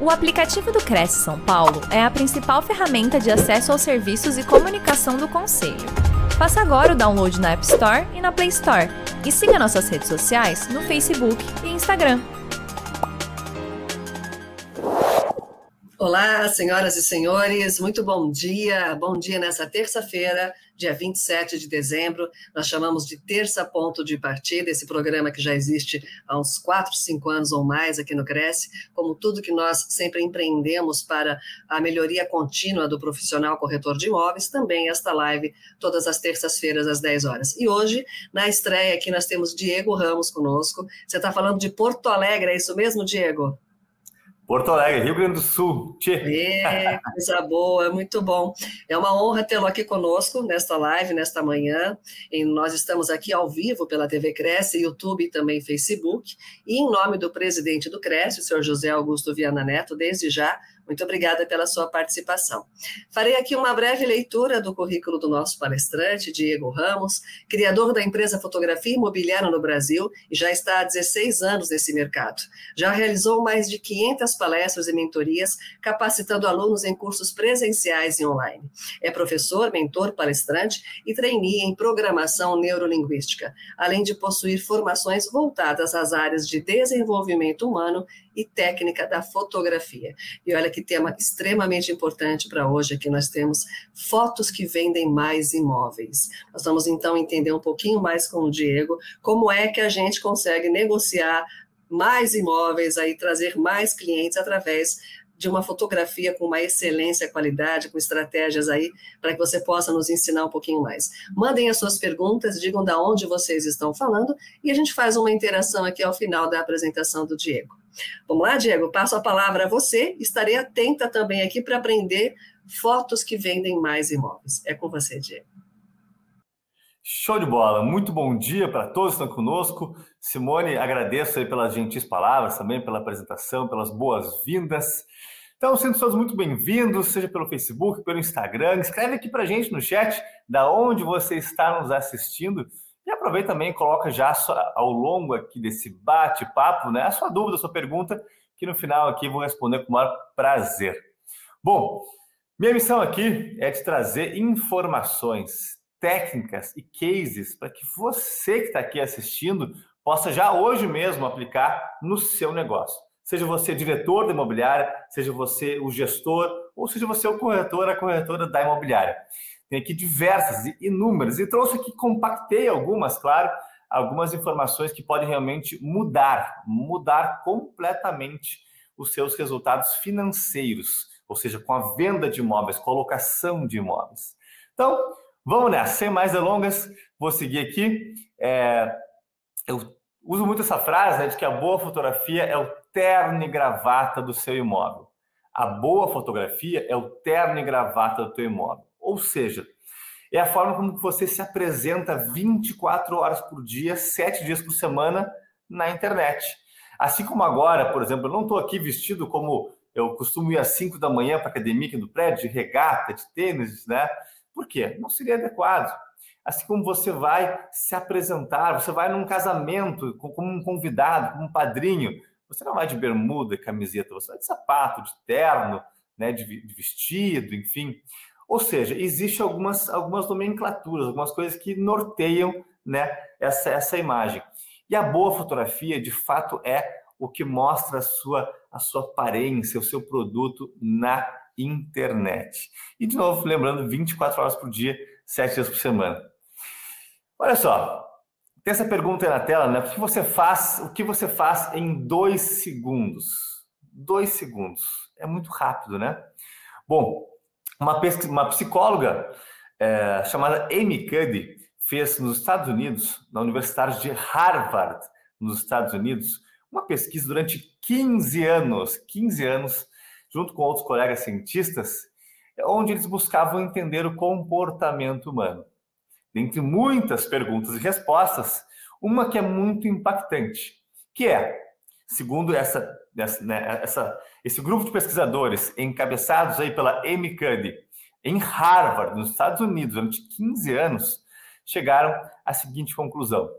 O aplicativo do Cresce São Paulo é a principal ferramenta de acesso aos serviços e comunicação do Conselho. Faça agora o download na App Store e na Play Store. E siga nossas redes sociais no Facebook e Instagram. Olá, senhoras e senhores, muito bom dia. Bom dia nessa terça-feira, dia 27 de dezembro. Nós chamamos de Terça Ponto de Partida, esse programa que já existe há uns 4, 5 anos ou mais aqui no Cresce, como tudo que nós sempre empreendemos para a melhoria contínua do profissional corretor de imóveis, também esta live todas as terças-feiras às 10 horas. E hoje, na estreia aqui, nós temos Diego Ramos conosco. Você está falando de Porto Alegre, é isso mesmo, Diego? Porto Alegre, Rio Grande do Sul. Tchê. É, coisa boa, muito bom. É uma honra tê-lo aqui conosco nesta live, nesta manhã. E nós estamos aqui ao vivo pela TV Cresce, YouTube e também Facebook. E em nome do presidente do Cresce, o senhor José Augusto Viana Neto, desde já, muito obrigada pela sua participação. Farei aqui uma breve leitura do currículo do nosso palestrante, Diego Ramos, criador da empresa Fotografia Imobiliária no Brasil e já está há 16 anos nesse mercado. Já realizou mais de 500 palestras e mentorias, capacitando alunos em cursos presenciais e online. É professor, mentor, palestrante e trainee em programação neurolinguística, além de possuir formações voltadas às áreas de desenvolvimento humano e técnica da fotografia. E olha que tema extremamente importante para hoje aqui nós temos fotos que vendem mais imóveis. Nós vamos então entender um pouquinho mais com o Diego como é que a gente consegue negociar mais imóveis aí trazer mais clientes através de uma fotografia com uma excelência qualidade, com estratégias aí, para que você possa nos ensinar um pouquinho mais. Mandem as suas perguntas, digam da onde vocês estão falando e a gente faz uma interação aqui ao final da apresentação do Diego. Vamos lá, Diego, passo a palavra a você. Estarei atenta também aqui para aprender fotos que vendem mais imóveis. É com você, Diego. Show de bola, muito bom dia para todos que estão conosco. Simone, agradeço aí pelas gentis palavras, também pela apresentação, pelas boas-vindas. Então, sendo todos muito bem-vindos, seja pelo Facebook, pelo Instagram. Escreve aqui para gente no chat da onde você está nos assistindo. E aproveita também coloca já ao longo aqui desse bate-papo, né, a sua dúvida, a sua pergunta, que no final aqui vou responder com o maior prazer. Bom, minha missão aqui é te trazer informações, técnicas e cases para que você que está aqui assistindo possa já hoje mesmo aplicar no seu negócio. Seja você diretor da imobiliária, seja você o gestor, ou seja você o corretor, a corretora da imobiliária. Tem aqui diversas inúmeras. E trouxe aqui, compactei algumas, claro, algumas informações que podem realmente mudar, mudar completamente os seus resultados financeiros, ou seja, com a venda de imóveis, colocação de imóveis. Então, vamos nessa, sem mais delongas, vou seguir aqui. É, eu uso muito essa frase né, de que a boa fotografia é o terno e gravata do seu imóvel. A boa fotografia é o terno e gravata do teu imóvel. Ou seja, é a forma como você se apresenta 24 horas por dia, 7 dias por semana na internet. Assim como agora, por exemplo, eu não estou aqui vestido como eu costumo ir às 5 da manhã para a academia aqui do prédio, de regata, de tênis, né? Por quê? Não seria adequado. Assim como você vai se apresentar, você vai num casamento como um convidado, como um padrinho, você não vai de bermuda e camiseta, você vai de sapato, de terno, né, de, de vestido, enfim. Ou seja, existem algumas, algumas nomenclaturas, algumas coisas que norteiam né, essa, essa imagem. E a boa fotografia, de fato, é o que mostra a sua, a sua aparência, o seu produto na internet. E, de novo, lembrando, 24 horas por dia, 7 dias por semana. Olha só, tem essa pergunta aí na tela, né? O que você faz, o que você faz em dois segundos? Dois segundos. É muito rápido, né? Bom, uma, uma psicóloga é, chamada Amy Cuddy fez nos Estados Unidos, na Universidade de Harvard, nos Estados Unidos, uma pesquisa durante 15 anos, 15 anos, junto com outros colegas cientistas, onde eles buscavam entender o comportamento humano. Dentre muitas perguntas e respostas, uma que é muito impactante, que é, segundo essa dessa, né, essa, esse grupo de pesquisadores encabeçados aí pela Amy Cuddy em Harvard, nos Estados Unidos, durante 15 anos, chegaram à seguinte conclusão: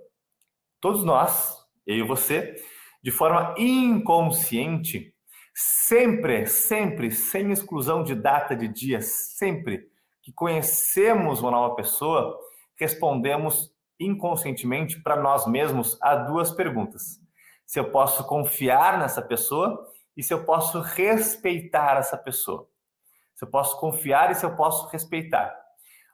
todos nós, eu e você, de forma inconsciente, Sempre, sempre, sem exclusão de data, de dia, sempre que conhecemos uma nova pessoa, respondemos inconscientemente para nós mesmos a duas perguntas: se eu posso confiar nessa pessoa e se eu posso respeitar essa pessoa. Se eu posso confiar e se eu posso respeitar.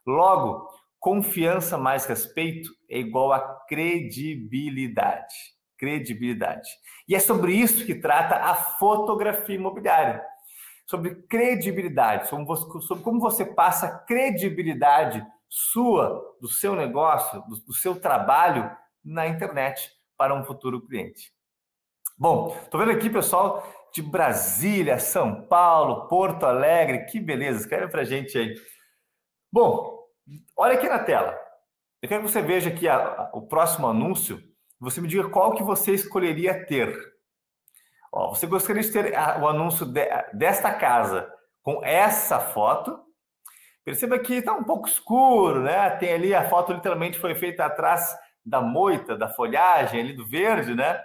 Logo, confiança mais respeito é igual a credibilidade. Credibilidade. E é sobre isso que trata a fotografia imobiliária. Sobre credibilidade, sobre, como você passa credibilidade sua, do seu negócio, do, do seu trabalho na internet para um futuro cliente. Bom, estou vendo aqui, pessoal, de Brasília, São Paulo, Porto Alegre, que beleza, escreve para gente aí. Bom, olha aqui na tela. Eu quero que você veja aqui a, a, o próximo anúncio. Você me diga qual que você escolheria ter. Ó, você gostaria de ter a, o anúncio de, desta casa com essa foto Perceba que está um pouco escuro, né? Tem ali a foto literalmente foi feita atrás da moita, da folhagem ali do verde, né?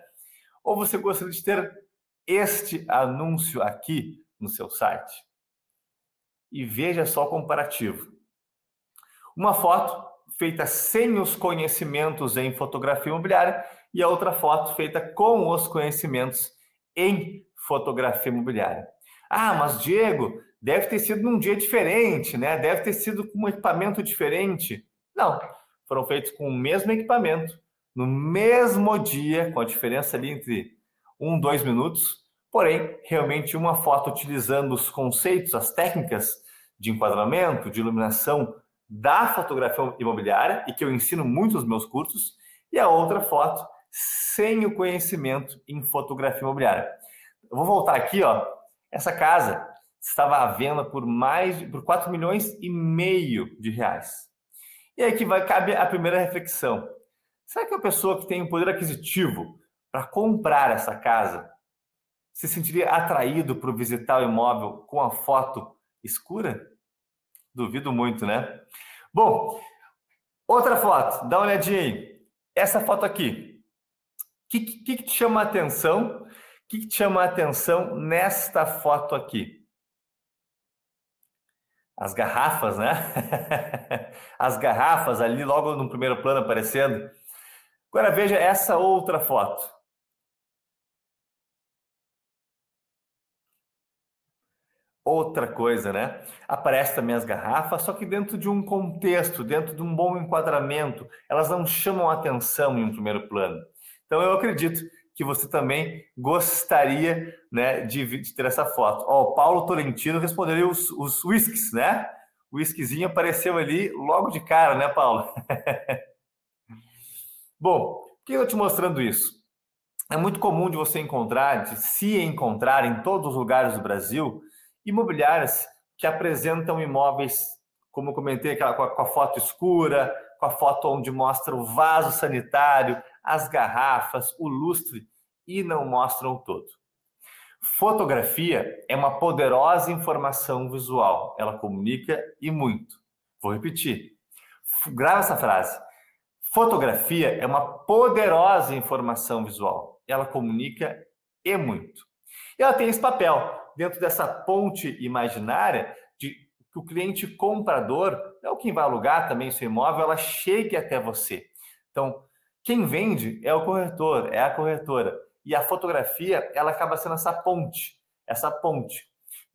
Ou você gostaria de ter este anúncio aqui no seu site? E veja só o comparativo. Uma foto feita sem os conhecimentos em fotografia imobiliária e a outra foto feita com os conhecimentos em fotografia imobiliária. Ah, mas Diego, deve ter sido num dia diferente, né? Deve ter sido com um equipamento diferente. Não, foram feitos com o mesmo equipamento, no mesmo dia, com a diferença ali entre um, dois minutos, porém, realmente uma foto utilizando os conceitos, as técnicas de enquadramento, de iluminação da fotografia imobiliária, e que eu ensino muito nos meus cursos, e a outra foto sem o conhecimento em fotografia imobiliária. Eu vou voltar aqui, ó. Essa casa estava à venda por mais por 4 milhões e meio de reais. E aí que vai cabe a primeira reflexão. Será que a pessoa que tem um poder aquisitivo para comprar essa casa se sentiria atraído para visitar o imóvel com a foto escura? Duvido muito, né? Bom, outra foto, dá uma olhadinha aí. Essa foto aqui. O que, que, que, te chama a atenção? O que, que te chama a atenção nesta foto aqui? As garrafas, né? as garrafas ali logo no primeiro plano aparecendo. Agora veja essa outra foto. Outra coisa, né? Aparece também as garrafas, só que dentro de um contexto, dentro de um bom enquadramento. Elas não chamam atenção em um primeiro plano. Então eu acredito que você também gostaria né, de, de ter essa foto. Ó, o Paulo Tolentino respondeu os, os whiskies, né? O whiskyzinho apareceu ali logo de cara, né, Paulo? Bom, por que eu estou te mostrando isso? É muito comum de você encontrar, de se encontrar em todos os lugares do Brasil, imobiliárias que apresentam imóveis, como eu comentei, com a foto escura, com a foto onde mostra o vaso sanitário, as garrafas, o lustre e não mostram todo. Fotografia é uma poderosa informação visual. Ela comunica e muito. Vou repetir. Grava essa frase. Fotografia é uma poderosa informação visual. Ela comunica e muito. Ela tem esse papel dentro dessa ponte imaginária de que o cliente comprador, é o quem vai alugar também seu imóvel, ela chegue até você. Então, quem vende é o corretor, é a corretora. E a fotografia, ela acaba sendo essa ponte, essa ponte.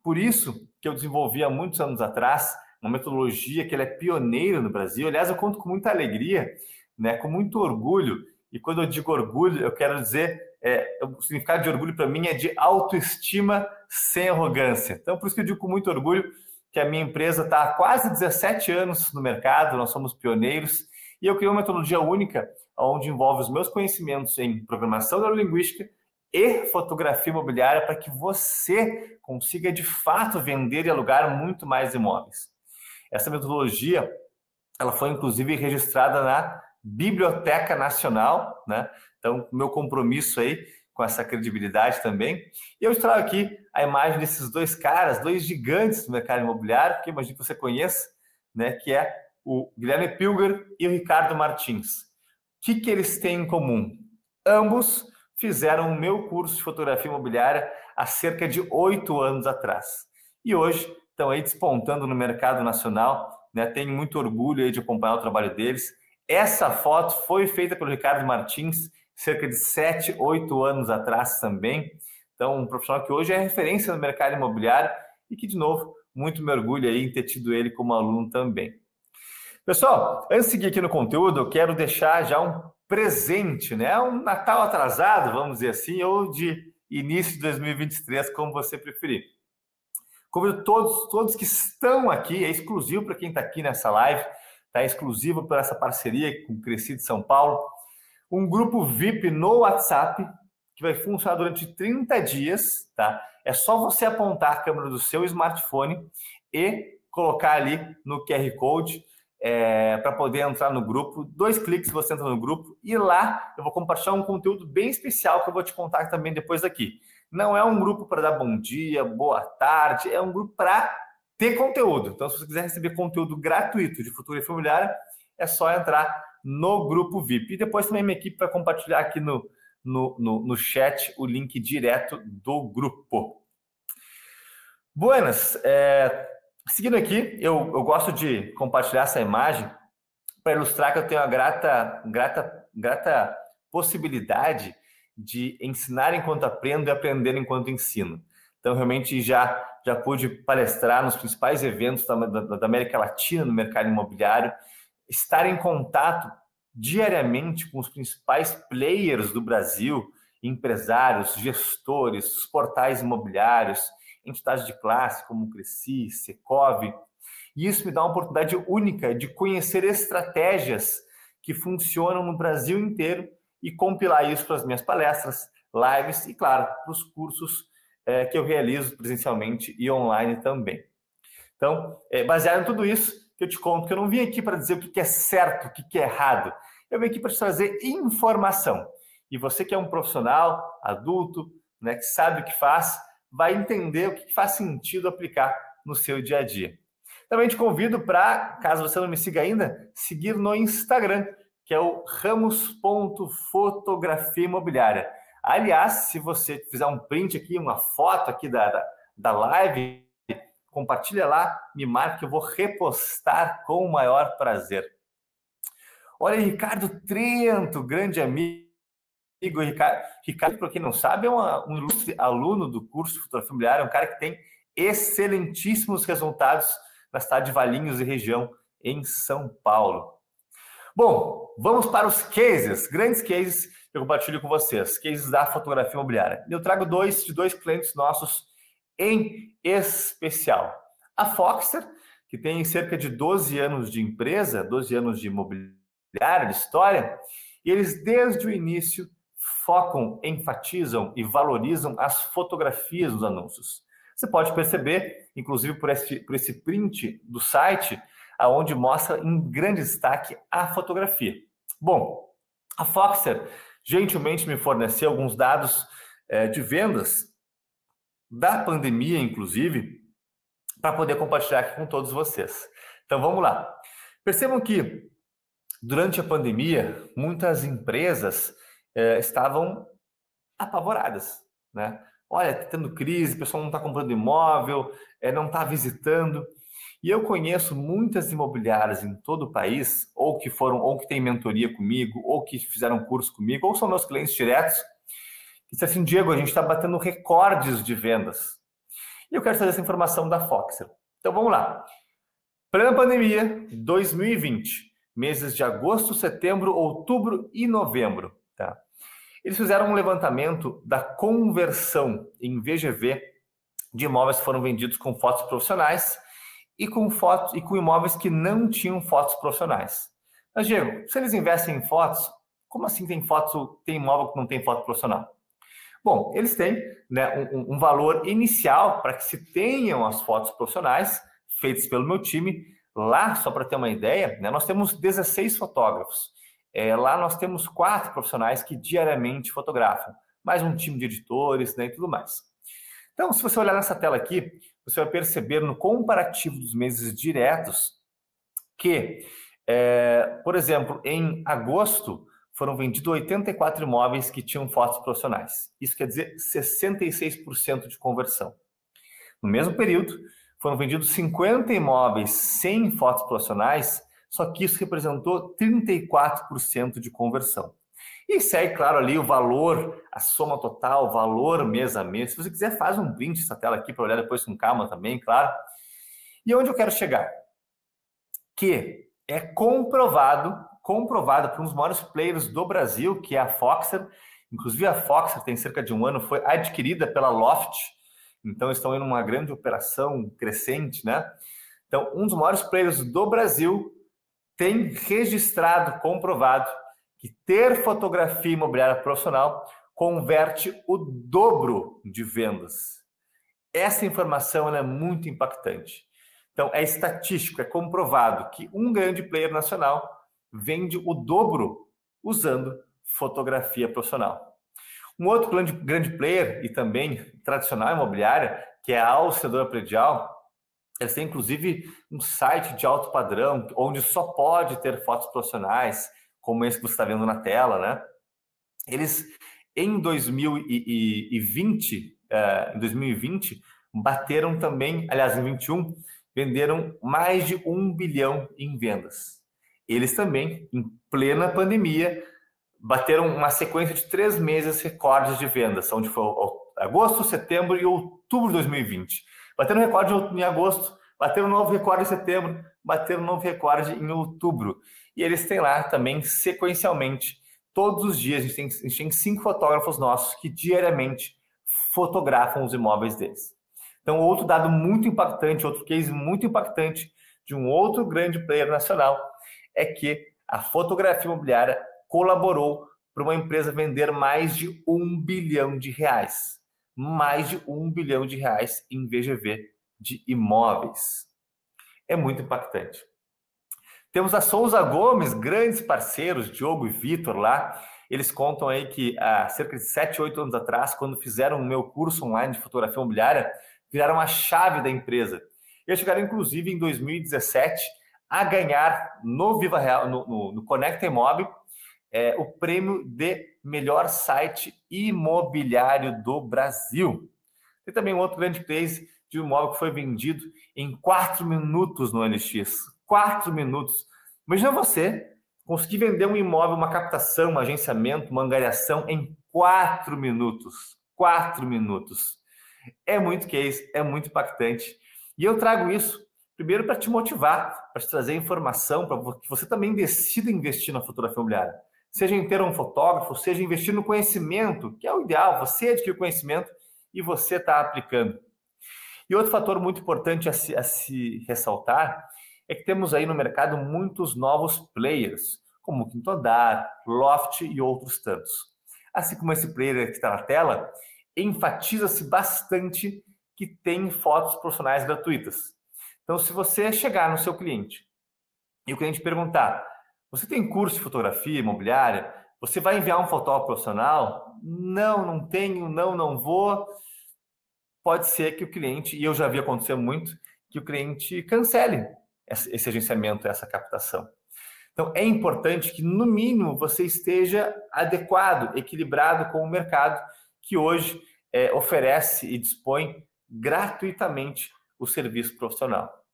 Por isso que eu desenvolvi há muitos anos atrás uma metodologia que ela é pioneira no Brasil. Aliás, eu conto com muita alegria, né, com muito orgulho. E quando eu digo orgulho, eu quero dizer, é, o significado de orgulho para mim é de autoestima sem arrogância. Então, por isso que eu digo com muito orgulho que a minha empresa está há quase 17 anos no mercado, nós somos pioneiros, e eu criei uma metodologia única onde envolve os meus conhecimentos em programação neurolinguística e fotografia imobiliária para que você consiga de fato vender e alugar muito mais imóveis. Essa metodologia, ela foi inclusive registrada na Biblioteca Nacional, né? Então, meu compromisso aí com essa credibilidade também. E eu trago aqui a imagem desses dois caras, dois gigantes do mercado imobiliário, que imagino que você conheça, né? Que é o Guilherme Pilger e o Ricardo Martins que, que eles têm em comum? Ambos fizeram o meu curso de fotografia imobiliária há cerca de oito anos atrás. E hoje estão aí despontando no mercado nacional, né? Tenho muito orgulho aí de acompanhar o trabalho deles. Essa foto foi feita pelo Ricardo Martins cerca de sete, oito anos atrás também. Então, um profissional que hoje é referência no mercado imobiliário e que, de novo, muito me orgulho aí em ter tido ele como aluno também. Pessoal, antes de seguir aqui no conteúdo, eu quero deixar já um presente, né? Um Natal atrasado, vamos dizer assim, ou de início de 2023, como você preferir. Convido todos, todos que estão aqui, é exclusivo para quem está aqui nessa live, tá? É exclusivo para essa parceria com o Crescido São Paulo, um grupo VIP no WhatsApp que vai funcionar durante 30 dias, tá? É só você apontar a câmera do seu smartphone e colocar ali no QR Code é, para poder entrar no grupo. Dois cliques você entra no grupo e lá eu vou compartilhar um conteúdo bem especial que eu vou te contar também depois aqui. Não é um grupo para dar bom dia, boa tarde, é um grupo para ter conteúdo. Então, se você quiser receber conteúdo gratuito de Futura Familiar, é só entrar no grupo VIP. E depois também minha equipe vai compartilhar aqui no, no, no, no chat o link direto do grupo. Buenas, é, Seguindo aqui, eu, eu gosto de compartilhar essa imagem para ilustrar que eu tenho a grata, grata, grata possibilidade de ensinar enquanto aprendo e aprender enquanto ensino. Então, realmente, já, já pude palestrar nos principais eventos da, da, da América Latina no mercado imobiliário, estar em contato diariamente com os principais players do Brasil, empresários, gestores, portais imobiliários, entidades de classe como Cresci, Secov. E isso me dá uma oportunidade única de conhecer estratégias que funcionam no Brasil inteiro e compilar isso para as minhas palestras, lives e, claro, para os cursos é, que eu realizo presencialmente e online também. Então, é, baseado em tudo isso, que eu te conto que eu não vim aqui para dizer o que é certo, o que é errado. Eu vim aqui para te trazer informação. E você que é um profissional, adulto, né, que sabe o que faz, vai entender o que faz sentido aplicar no seu dia a dia. Também te convido para, caso você não me siga ainda, seguir no Instagram, que é o ramos.fotografia imobiliária. Aliás, se você fizer um print aqui, uma foto aqui da, da, da live, compartilha lá, me marque, eu vou repostar com o maior prazer. Olha, Ricardo Trento, grande amigo Ricardo. Ricardo, para quem não sabe, é uma, um ilustre aluno do curso Fotografia Imobiliária, é um cara que tem excelentíssimos resultados na cidade de Valinhos e região em São Paulo. Bom, vamos para os cases, grandes cases que eu compartilho com vocês, cases da fotografia imobiliária. Eu trago dois de dois clientes nossos em especial. A Foxter, que tem cerca de 12 anos de empresa, 12 anos de imobiliária, de história, e eles desde o início focam, enfatizam e valorizam as fotografias dos anúncios. Você pode perceber, inclusive por esse, por esse print do site, aonde mostra em grande destaque a fotografia. Bom, a Foxer gentilmente me forneceu alguns dados é, de vendas da pandemia, inclusive, para poder compartilhar aqui com todos vocês. Então vamos lá. Percebam que durante a pandemia, muitas empresas é, estavam apavoradas, né? Olha, está tendo crise, o pessoal não está comprando imóvel, é, não está visitando. E eu conheço muitas imobiliárias em todo o país, ou que foram, ou que têm mentoria comigo, ou que fizeram curso comigo, ou são meus clientes diretos, que dizem assim, Diego, a gente está batendo recordes de vendas. E eu quero trazer essa informação da Foxer. Então vamos lá. Plena pandemia 2020, meses de agosto, setembro, outubro e novembro. Eles fizeram um levantamento da conversão em VGV de imóveis que foram vendidos com fotos profissionais e com fotos e com imóveis que não tinham fotos profissionais. Mas, Diego, se eles investem em fotos, como assim tem fotos, tem imóvel que não tem foto profissional? Bom, eles têm né, um, um valor inicial para que se tenham as fotos profissionais feitas pelo meu time. Lá, só para ter uma ideia, né, nós temos 16 fotógrafos. É, lá nós temos quatro profissionais que diariamente fotografam, mais um time de editores né, e tudo mais. Então, se você olhar nessa tela aqui, você vai perceber no comparativo dos meses diretos que, é, por exemplo, em agosto foram vendidos 84 imóveis que tinham fotos profissionais. Isso quer dizer 66% de conversão. No mesmo período, foram vendidos 50 imóveis sem fotos profissionais, só que isso representou 34% de conversão. E segue, claro, ali o valor, a soma total, o valor mês a mês. Se você quiser, faz um print dessa tela aqui para olhar depois com calma também, claro. E onde eu quero chegar? Que é comprovado, comprovado por um dos maiores players do Brasil, que é a Foxer. Inclusive, a Foxer tem cerca de um ano, foi adquirida pela Loft. Então, estão em uma grande operação crescente, né? Então, um dos maiores players do Brasil tem registrado, comprovado, que ter fotografia imobiliária profissional converte o dobro de vendas. Essa informação é muito impactante. Então, é estatístico, é comprovado que um grande player nacional vende o dobro usando fotografia profissional. Um outro grande, grande player e também tradicional imobiliária, que é a Alcedora Predial, eles têm inclusive um site de alto padrão, onde só pode ter fotos profissionais, como esse que você está vendo na tela, né? Eles, em 2020, uh, em 2020, bateram também, aliás, em 21, venderam mais de um bilhão em vendas. Eles também, em plena pandemia, bateram uma sequência de três meses recordes de vendas, onde foi agosto, setembro e outubro de 2020. Bateram recorde em agosto, bateram novo recorde em setembro, bateram novo recorde em outubro. E eles têm lá também, sequencialmente, todos os dias, a gente tem, a gente tem cinco fotógrafos nossos que diariamente fotografam os imóveis deles. Então, outro dado muito impactante, outro case muito impactante de um outro grande player nacional é que a fotografia imobiliária colaborou para uma empresa vender mais de um bilhão de reais. Mais de um bilhão de reais em VGV de imóveis. É muito impactante. Temos a Souza Gomes, grandes parceiros, Diogo e Vitor lá. Eles contam aí que há cerca de 7, 8 anos atrás, quando fizeram o meu curso online de fotografia imobiliária, viraram a chave da empresa. Eles chegaram, inclusive, em 2017, a ganhar no Viva Real, no, no, no Conecta Imob, é, o prêmio de melhor site imobiliário do Brasil. Tem também um outro grande case de um imóvel que foi vendido em 4 minutos no LX quatro minutos. Imagina você conseguir vender um imóvel, uma captação, um agenciamento, uma angariação em quatro minutos. Quatro minutos. É muito case, é muito impactante. E eu trago isso primeiro para te motivar, para te trazer informação, para que você também decida investir na fotografia imobiliária. Seja em ter um fotógrafo, seja investir no conhecimento, que é o ideal, você adquirir conhecimento e você está aplicando. E outro fator muito importante a se, a se ressaltar é que temos aí no mercado muitos novos players, como o Loft e outros tantos. Assim como esse player que está na tela, enfatiza-se bastante que tem fotos profissionais gratuitas. Então, se você chegar no seu cliente e o cliente perguntar: você tem curso de fotografia imobiliária? Você vai enviar um fotógrafo profissional? Não, não tenho, não, não vou. Pode ser que o cliente, e eu já vi acontecer muito, que o cliente cancele esse agenciamento, essa captação. Então, é importante que, no mínimo, você esteja adequado, equilibrado com o mercado que hoje é, oferece e dispõe gratuitamente o serviço profissional.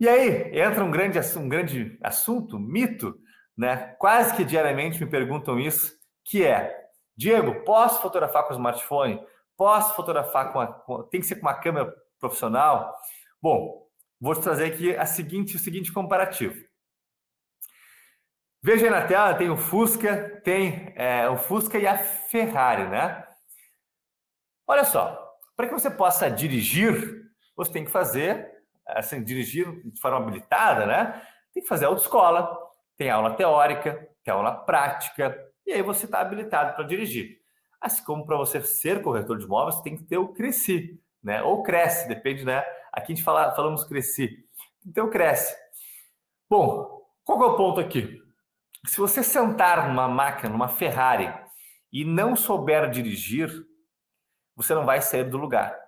E aí, entra um grande, um grande assunto, mito, né? Quase que diariamente me perguntam isso, que é, Diego, posso fotografar com o smartphone? Posso fotografar com, a, com tem que ser com uma câmera profissional? Bom, vou te trazer aqui a seguinte, o seguinte comparativo. Veja aí na tela, tem o Fusca, tem é, o Fusca e a Ferrari, né? Olha só, para que você possa dirigir, você tem que fazer, assim, dirigir de forma habilitada, né? Tem que fazer autoescola, tem aula teórica, tem aula prática, e aí você está habilitado para dirigir. Assim como para você ser corretor de imóveis, tem que ter o Cresci, né? Ou Cresce, depende, né? Aqui a gente fala, falamos crescer. Então cresce. Bom, qual é o ponto aqui? Se você sentar numa máquina, numa Ferrari, e não souber dirigir, você não vai sair do lugar.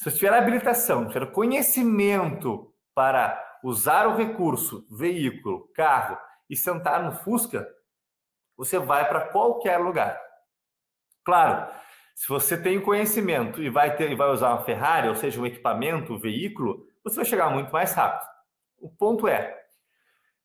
Se você tiver habilitação, tiver conhecimento para usar o recurso, veículo, carro, e sentar no Fusca, você vai para qualquer lugar. Claro, se você tem conhecimento e vai, ter, e vai usar uma Ferrari, ou seja, um equipamento, um veículo, você vai chegar muito mais rápido. O ponto é,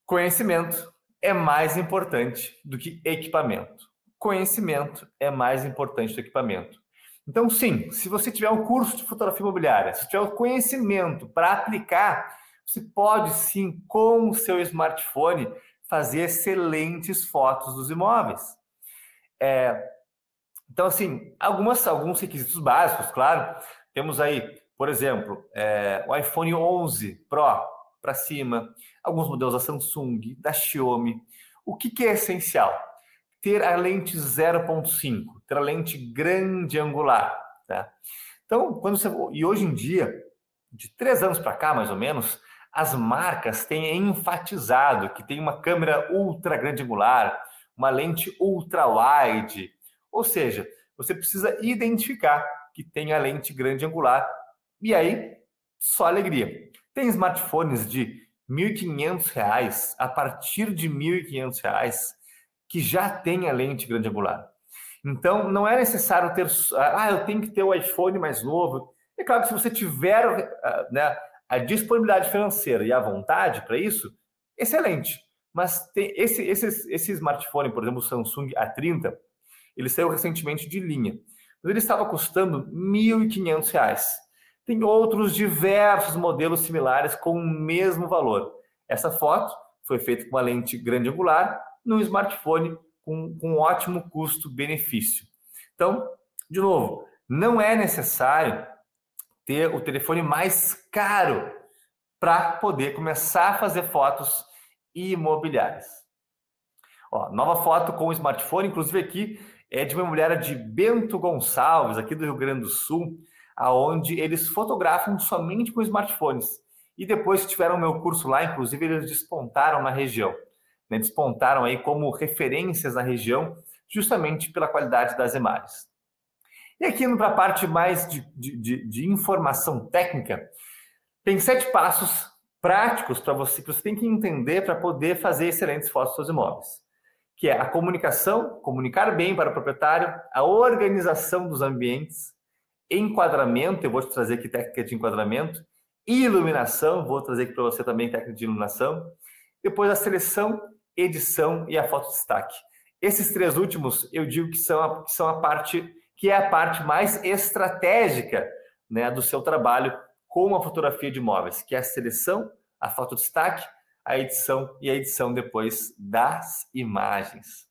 conhecimento é mais importante do que equipamento. Conhecimento é mais importante do que equipamento. Então, sim, se você tiver um curso de fotografia imobiliária, se tiver o conhecimento para aplicar, você pode sim, com o seu smartphone, fazer excelentes fotos dos imóveis. É, então, assim, algumas, alguns requisitos básicos, claro. Temos aí, por exemplo, é, o iPhone 11 Pro para cima, alguns modelos da Samsung, da Xiaomi. O que, que é essencial? Ter a lente 0.5, ter a lente grande angular. Tá? Então, quando você. E hoje em dia, de três anos para cá, mais ou menos, as marcas têm enfatizado que tem uma câmera ultra grande angular, uma lente ultra wide, ou seja, você precisa identificar que tem a lente grande angular e aí só alegria. Tem smartphones de R$ 1.500 a partir de R$ 1.500 que já tem a lente grande angular. Então, não é necessário ter. Ah, eu tenho que ter o iPhone mais novo. É claro que se você tiver ah, né, a disponibilidade financeira e a vontade para isso, excelente. Mas tem esse, esse, esse smartphone, por exemplo, o Samsung A30, ele saiu recentemente de linha. Mas ele estava custando R$ 1.500. Tem outros diversos modelos similares com o mesmo valor. Essa foto foi feita com uma lente grande angular num smartphone com, com um ótimo custo-benefício. Então, de novo, não é necessário ter o telefone mais caro para poder começar a fazer fotos imobiliárias. Ó, nova foto com o smartphone, inclusive aqui é de uma mulher de Bento Gonçalves, aqui do Rio Grande do Sul, aonde eles fotografam somente com smartphones. E depois que tiveram meu curso lá, inclusive, eles despontaram na região. Né? Despontaram aí como referências na região, justamente pela qualidade das imagens. E aqui indo para a parte mais de, de, de, informação técnica, tem sete passos práticos para você que você tem que entender para poder fazer excelentes fotos dos seus imóveis que é a comunicação, comunicar bem para o proprietário, a organização dos ambientes, enquadramento, eu vou te trazer aqui técnica de enquadramento, iluminação, vou trazer aqui para você também técnica de iluminação, depois a seleção, edição e a foto destaque. Esses três últimos eu digo que são a, que são a parte que é a parte mais estratégica né, do seu trabalho com a fotografia de imóveis, que é a seleção, a foto destaque a edição e a edição depois das imagens.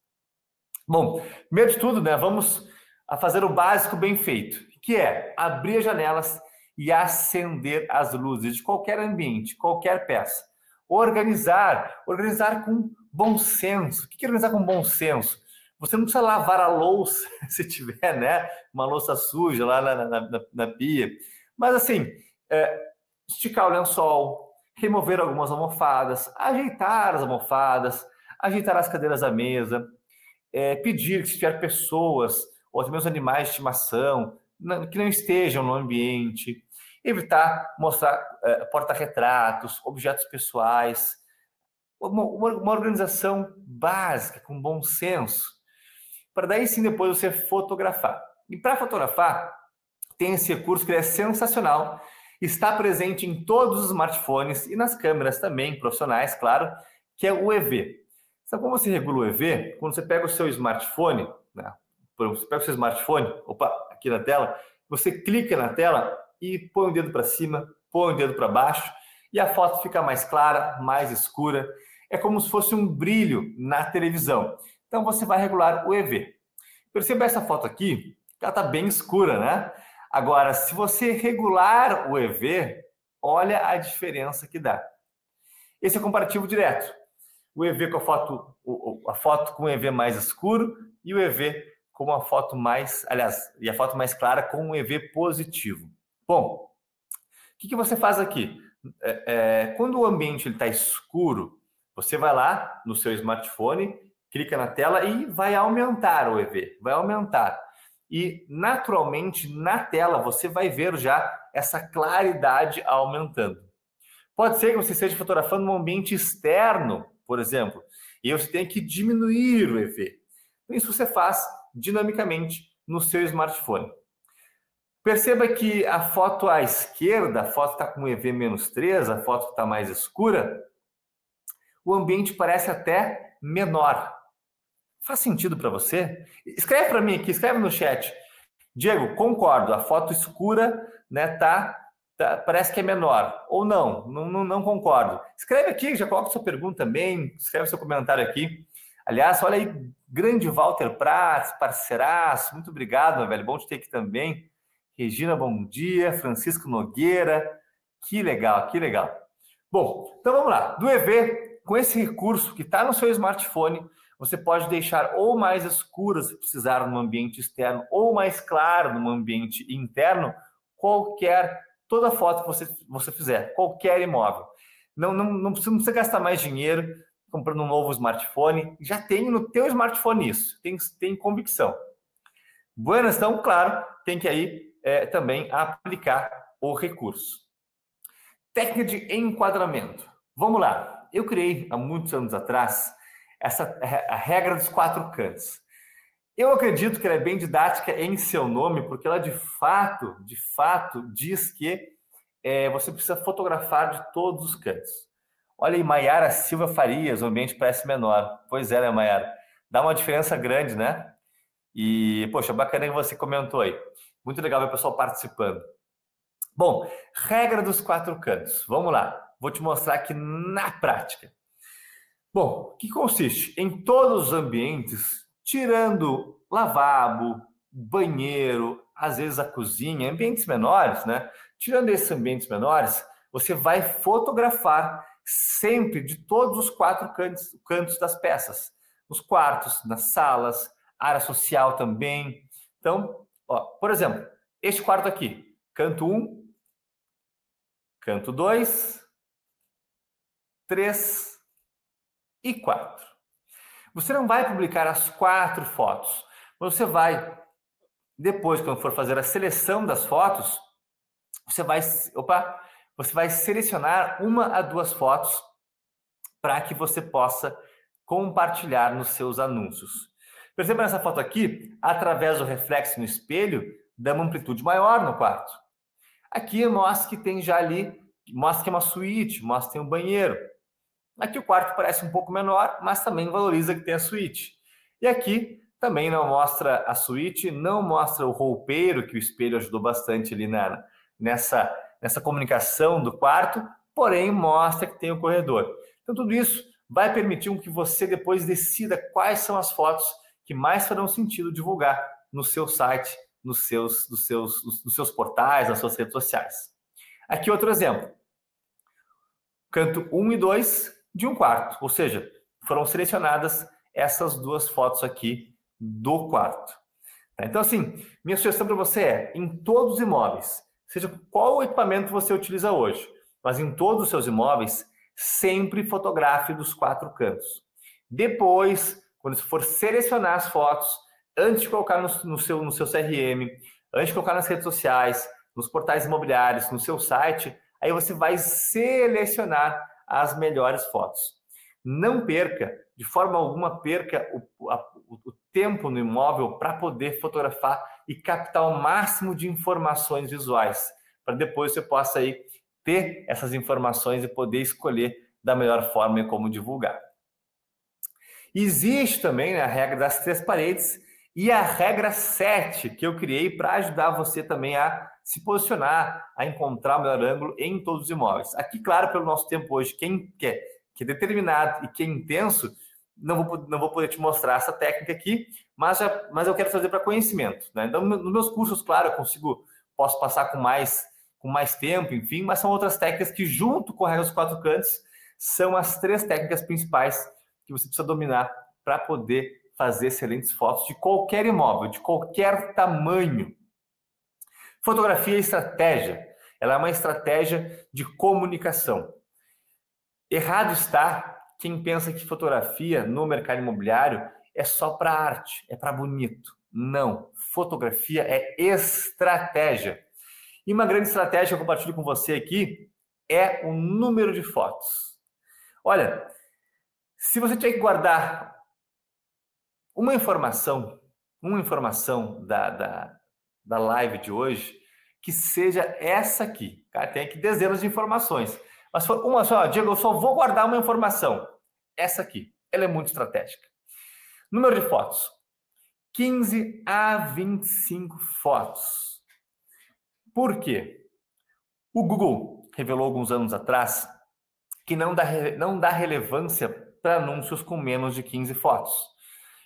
Bom, primeiro de tudo, né, vamos a fazer o básico bem feito, que é abrir as janelas e acender as luzes de qualquer ambiente, qualquer peça. Organizar, organizar com bom senso. O que é organizar com bom senso? Você não precisa lavar a louça, se tiver, né, uma louça suja lá na, na, na, na pia. Mas assim, é, esticar o lençol, remover algumas almofadas, ajeitar as almofadas, ajeitar as cadeiras à mesa, é, pedir que se tiver pessoas ou até mesmo animais de estimação que não estejam no ambiente, evitar mostrar é, porta-retratos, objetos pessoais, uma, uma, organização básica, com bom senso, para daí sim depois você fotografar. E para fotografar, tem esse recurso que é sensacional, está presente em todos os smartphones e nas câmeras também, profissionais, claro, que é o EV. Sabe como você regula o EV? Quando você pega o seu smartphone, né? você pega o seu smartphone, opa, aqui na tela, você clica na tela e põe o dedo para cima, põe o dedo para baixo e a foto fica mais clara, mais escura. É como se fosse um brilho na televisão. Então você vai regular o EV. Perceba essa foto aqui, ela está bem escura, né? Agora, se você regular o EV, olha a diferença que dá. Esse é o comparativo direto. O EV com a foto, a foto com o EV mais escuro e o EV com uma foto mais, aliás, e a foto mais clara com um EV positivo. Bom, o que, que você faz aqui? É, é, quando o ambiente está escuro, você vai lá no seu smartphone, clica na tela e vai aumentar o EV, vai aumentar e naturalmente na tela você vai ver já essa claridade aumentando. Pode ser que você esteja fotografando um ambiente externo, por exemplo, e você tem que diminuir o EV. Isso você faz dinamicamente no seu smartphone. Perceba que a foto à esquerda, a foto está com EV-3, a foto está mais escura, o ambiente parece até menor. Faz sentido para você? Escreve para mim aqui, escreve no chat. Diego, concordo, a foto escura né, tá, tá, parece que é menor. Ou não, não, não, não concordo. Escreve aqui, já coloca sua pergunta também, escreve seu comentário aqui. Aliás, olha aí, grande Walter Prats, parceiraço, muito obrigado, meu velho, bom te ter aqui também. Regina, bom dia. Francisco Nogueira, que legal, que legal. Bom, então vamos lá. Do EV, com esse recurso que está no seu smartphone, você pode deixar ou mais escuro se precisar no ambiente externo, ou mais claro no ambiente interno, qualquer, toda foto que você, você fizer, qualquer imóvel. Não, não, não, precisa, não precisa gastar mais dinheiro comprando um novo smartphone, já tem no teu smartphone isso, tem, tem convicção. Buenas, então, claro, tem que aí é, também aplicar o recurso. Técnica de enquadramento. Vamos lá. Eu criei há muitos anos atrás essa a regra dos quatro cantos. Eu acredito que ela é bem didática em seu nome, porque ela de fato, de fato, diz que é, você precisa fotografar de todos os cantos. Olha aí, Maiara Silva Farias, o ambiente parece menor. Pois é, né, Maiara? Dá uma diferença grande, né? E, poxa, bacana que você comentou aí. Muito legal ver o pessoal participando. Bom, regra dos quatro cantos. Vamos lá. Vou te mostrar aqui na prática. Bom, o que consiste? Em todos os ambientes, tirando lavabo, banheiro, às vezes a cozinha, ambientes menores, né? Tirando esses ambientes menores, você vai fotografar sempre de todos os quatro cantos, cantos das peças. Nos quartos, nas salas, área social também. Então, Ó, por exemplo, este quarto aqui, canto 1, um, canto 2, 3 e 4. Você não vai publicar as quatro fotos. Você vai, depois, quando for fazer a seleção das fotos, você vai, opa, você vai selecionar uma a duas fotos para que você possa compartilhar nos seus anúncios. Perceba nessa foto aqui, através do reflexo no espelho, dá uma amplitude maior no quarto. Aqui mostra que tem já ali, mostra que é uma suíte, mostra que tem um banheiro. Aqui o quarto parece um pouco menor, mas também valoriza que tem a suíte. E aqui também não mostra a suíte, não mostra o roupeiro, que o espelho ajudou bastante ali na, nessa, nessa comunicação do quarto, porém mostra que tem o corredor. Então tudo isso vai permitir que você depois decida quais são as fotos que mais farão sentido divulgar no seu site, nos seus, nos seus, nos seus portais, nas suas redes sociais. Aqui outro exemplo. Canto 1 e 2 de um quarto, ou seja, foram selecionadas essas duas fotos aqui do quarto. Tá? Então, assim, minha sugestão para você é, em todos os imóveis, seja qual equipamento você utiliza hoje, mas em todos os seus imóveis, sempre fotografe dos quatro cantos. Depois, quando você for selecionar as fotos, antes de colocar no, no, seu, no seu CRM, antes de colocar nas redes sociais, nos portais imobiliários, no seu site, aí você vai selecionar as melhores fotos. Não perca, de forma alguma, perca o, a, o tempo no imóvel para poder fotografar e captar o máximo de informações visuais, para depois você possa aí ter essas informações e poder escolher da melhor forma e como divulgar. Existe também né, a regra das três paredes e a regra 7, que eu criei para ajudar você também a se posicionar, a encontrar o melhor ângulo em todos os imóveis. Aqui, claro, pelo nosso tempo hoje, quem quer, que é determinado e que é intenso, não vou, não vou poder te mostrar essa técnica aqui, mas, já, mas eu quero trazer para conhecimento. Né? Então, nos meus cursos, claro, eu consigo, posso passar com mais, com mais tempo, enfim, mas são outras técnicas que, junto com a regra dos quatro cantos, são as três técnicas principais que você precisa dominar para poder fazer excelentes fotos de qualquer imóvel, de qualquer tamanho. Fotografia e estratégia. Ela é uma estratégia de comunicação. Errado está quem pensa que fotografia no mercado imobiliário é só para arte, é para bonito. Não. Fotografia é estratégia. E uma grande estratégia que eu compartilho com você aqui é o número de fotos. Olha, se você tiver que guardar uma informação, uma informação da, da, da live de hoje que seja essa aqui. Cara, tem aqui dezenas de informações. Mas foi uma só, Diego, eu só vou guardar uma informação. Essa aqui. Ela é muito estratégica. Número de fotos. 15 a 25 fotos. Por quê? O Google revelou alguns anos atrás que não dá, não dá relevância para anúncios com menos de 15 fotos.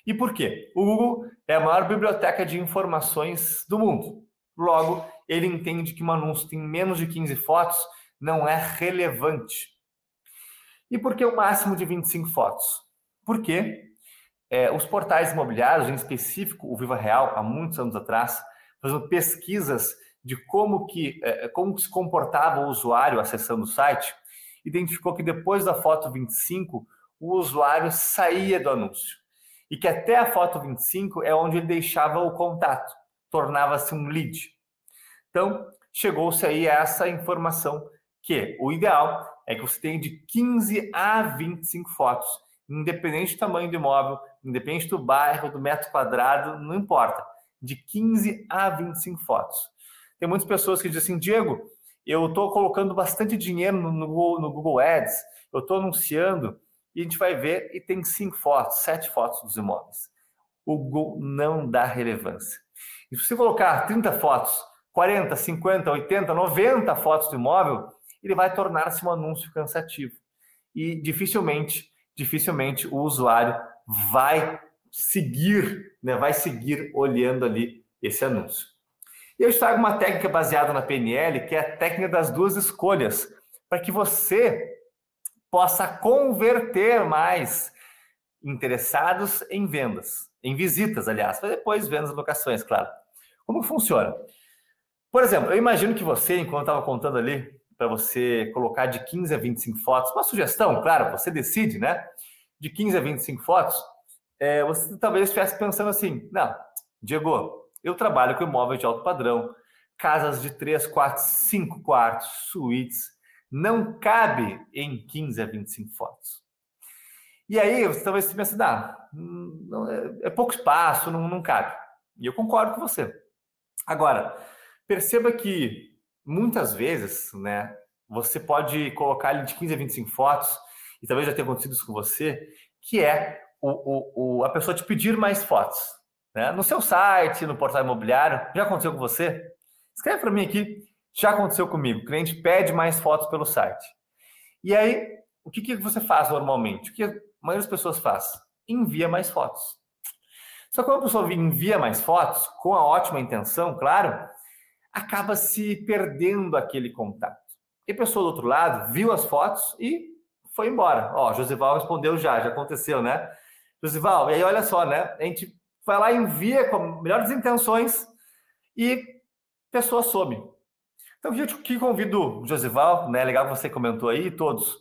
E por quê? O Google é a maior biblioteca de informações do mundo. Logo, ele entende que um anúncio tem menos de 15 fotos não é relevante. E por que o máximo de 25 fotos? Porque é, os portais imobiliários, em específico o Viva Real, há muitos anos atrás, fazendo pesquisas de como que é, como se comportava o usuário acessando o site, identificou que depois da foto 25, o usuário saía do anúncio. E que até a foto 25 é onde ele deixava o contato, tornava-se um lead. Então, chegou-se aí a essa informação que o ideal é que você tenha de 15 a 25 fotos, independente do tamanho do imóvel, independente do bairro, do metro quadrado, não importa, de 15 a 25 fotos. Tem muitas pessoas que dizem assim, Diego, eu estou colocando bastante dinheiro no, no, no Google Ads, eu estou anunciando, e a gente vai ver e tem cinco fotos, sete fotos dos imóveis. O Google não dá relevância. E se você colocar 30 fotos, 40, 50, 80, 90 fotos do imóvel, ele vai tornar-se um anúncio cansativo. E dificilmente, dificilmente o usuário vai seguir, né, vai seguir olhando ali esse anúncio. E eu trago uma técnica baseada na PNL, que é a técnica das duas escolhas, para que você possa converter mais interessados em vendas, em visitas, aliás, para depois vendas locações, claro. Como funciona? Por exemplo, eu imagino que você, enquanto estava contando ali, para você colocar de 15 a 25 fotos. Uma sugestão, claro, você decide, né? De 15 a 25 fotos, é, você talvez estivesse pensando assim: não, Diego, eu trabalho com imóveis de alto padrão, casas de 3, 4, 5 quartos, suítes, não cabe em 15 a 25 fotos. E aí, você talvez você pense, ah, não, é, é pouco espaço, não, não cabe. E eu concordo com você. Agora, perceba que muitas vezes, né, você pode colocar ele de 15 a 25 fotos, e talvez já tenha acontecido isso com você, que é o, o, o a pessoa te pedir mais fotos. Né? No seu site, no portal imobiliário, já aconteceu com você? Escreve para mim aqui, já aconteceu comigo. O cliente pede mais fotos pelo site. E aí, o que, que você faz normalmente? O que a maioria das pessoas faz? Envia mais fotos. Só que quando a pessoa envia mais fotos, com a ótima intenção, claro, acaba se perdendo aquele contato. E a pessoa do outro lado viu as fotos e foi embora. Ó, Josival respondeu já, já aconteceu, né? Josival, e aí olha só, né? A gente vai lá e envia com melhores intenções e a pessoa some. Então, eu te convido, Josival, né? Legal que você comentou aí, todos,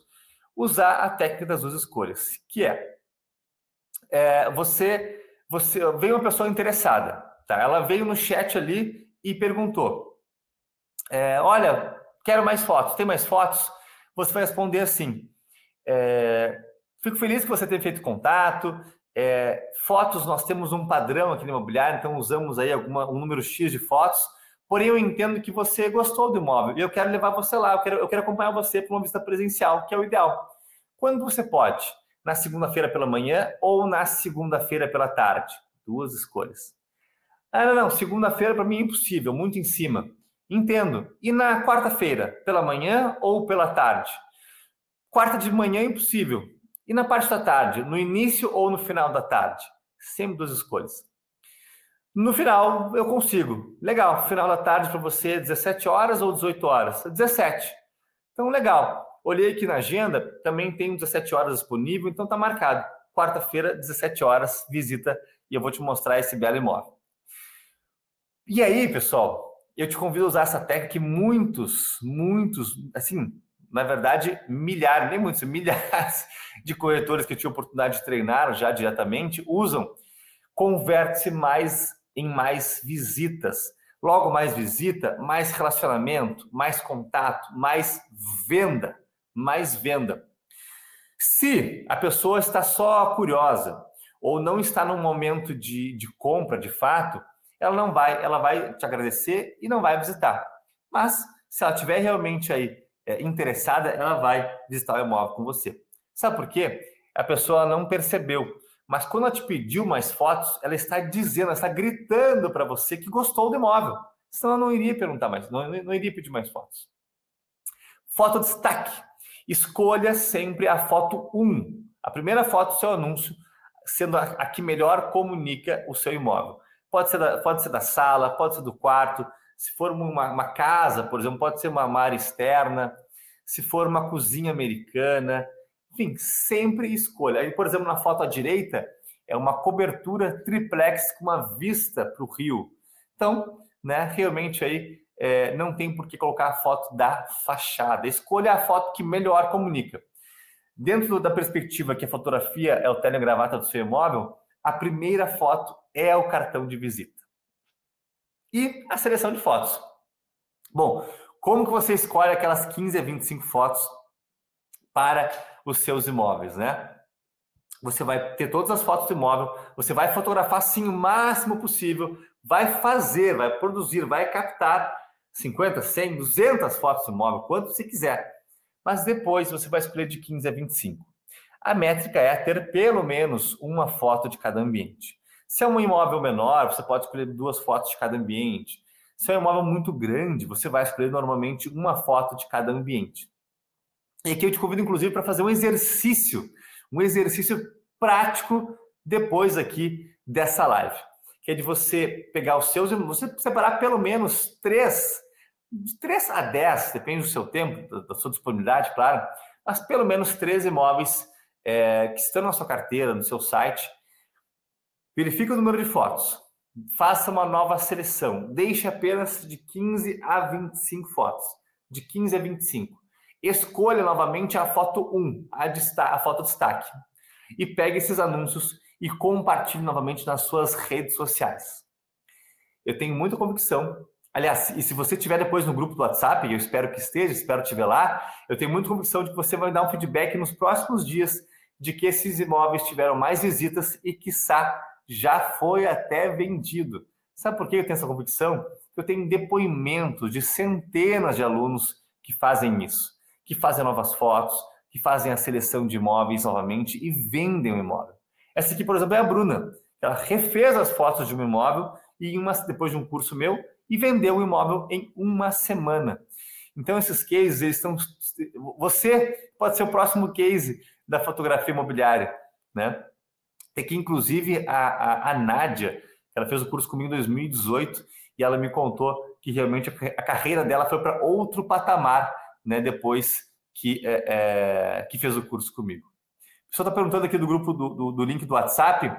usar a técnica das duas escolhas, que é, é você, você veio uma pessoa interessada, tá? Ela veio no chat ali e perguntou: é, Olha, quero mais fotos, tem mais fotos? Você vai responder assim: é, Fico feliz que você tenha feito contato. É, fotos, nós temos um padrão aqui no imobiliário, então usamos aí alguma, um número X de fotos. Porém, eu entendo que você gostou do imóvel e eu quero levar você lá, eu quero, eu quero acompanhar você para uma visita presencial, que é o ideal. Quando você pode? Na segunda-feira pela manhã ou na segunda-feira pela tarde? Duas escolhas. Ah, não, não, segunda-feira para mim é impossível, muito em cima. Entendo. E na quarta-feira, pela manhã ou pela tarde? Quarta de manhã é impossível. E na parte da tarde, no início ou no final da tarde? Sempre duas escolhas. No final, eu consigo. Legal, final da tarde para você, 17 horas ou 18 horas? 17. Então, legal. Olhei aqui na agenda, também tem 17 horas disponível, então está marcado. Quarta-feira, 17 horas, visita e eu vou te mostrar esse belo imóvel. E aí, pessoal, eu te convido a usar essa técnica que muitos, muitos, assim, na verdade, milhares, nem muitos, milhares de corretores que eu tive oportunidade de treinar já diretamente usam. Converte-se mais em mais visitas. Logo mais visita, mais relacionamento, mais contato, mais venda, mais venda. Se a pessoa está só curiosa, ou não está num momento de, de compra de fato, ela não vai, ela vai te agradecer e não vai visitar. Mas se ela tiver realmente aí é, interessada, ela vai visitar o imóvel com você. Sabe por quê? A pessoa não percebeu. Mas quando ela te pediu mais fotos, ela está dizendo, ela está gritando para você que gostou do imóvel. Senão ela não iria perguntar mais, não, não iria pedir mais fotos. Foto destaque. Escolha sempre a foto 1. A primeira foto do seu anúncio, sendo a, a que melhor comunica o seu imóvel. Pode ser, da, pode ser da sala, pode ser do quarto. Se for uma, uma casa, por exemplo, pode ser uma área externa. Se for uma cozinha americana. Enfim, sempre escolha. Aí, por exemplo, na foto à direita, é uma cobertura triplex com uma vista para o rio. Então, né, realmente aí é, não tem por que colocar a foto da fachada. Escolha a foto que melhor comunica. Dentro da perspectiva que a fotografia é o telegravata do seu imóvel, a primeira foto é o cartão de visita. E a seleção de fotos. Bom, como que você escolhe aquelas 15 a 25 fotos para os seus imóveis, né? Você vai ter todas as fotos do imóvel, você vai fotografar sim o máximo possível, vai fazer, vai produzir, vai captar 50, 100, 200 fotos do imóvel, quanto você quiser. Mas depois você vai escolher de 15 a 25. A métrica é ter pelo menos uma foto de cada ambiente. Se é um imóvel menor, você pode escolher duas fotos de cada ambiente. Se é um imóvel muito grande, você vai escolher normalmente uma foto de cada ambiente. E aqui eu te convido, inclusive, para fazer um exercício, um exercício prático depois aqui dessa live, que é de você pegar os seus, você separar pelo menos três, de três a dez, depende do seu tempo, da sua disponibilidade, claro, mas pelo menos três imóveis é, que estão na sua carteira, no seu site. Verifique o número de fotos, faça uma nova seleção, deixe apenas de 15 a 25 fotos, de 15 a 25 escolha novamente a foto 1, a, a foto destaque, e pegue esses anúncios e compartilhe novamente nas suas redes sociais. Eu tenho muita convicção. Aliás, e se você estiver depois no grupo do WhatsApp, eu espero que esteja, espero estiver lá, eu tenho muita convicção de que você vai dar um feedback nos próximos dias de que esses imóveis tiveram mais visitas e, quiçá, já foi até vendido. Sabe por que eu tenho essa convicção? Eu tenho depoimentos de centenas de alunos que fazem isso que fazem novas fotos, que fazem a seleção de imóveis novamente e vendem o imóvel. Essa aqui, por exemplo, é a Bruna. Ela refez as fotos de um imóvel e uma, depois de um curso meu e vendeu o imóvel em uma semana. Então, esses cases, eles estão. Você pode ser o próximo case da fotografia imobiliária, né? Tem que, inclusive, a, a, a Nádia, ela fez o curso comigo em 2018 e ela me contou que realmente a carreira dela foi para outro patamar né, depois que, é, é, que fez o curso comigo. O pessoal está perguntando aqui do grupo do, do, do, link do WhatsApp.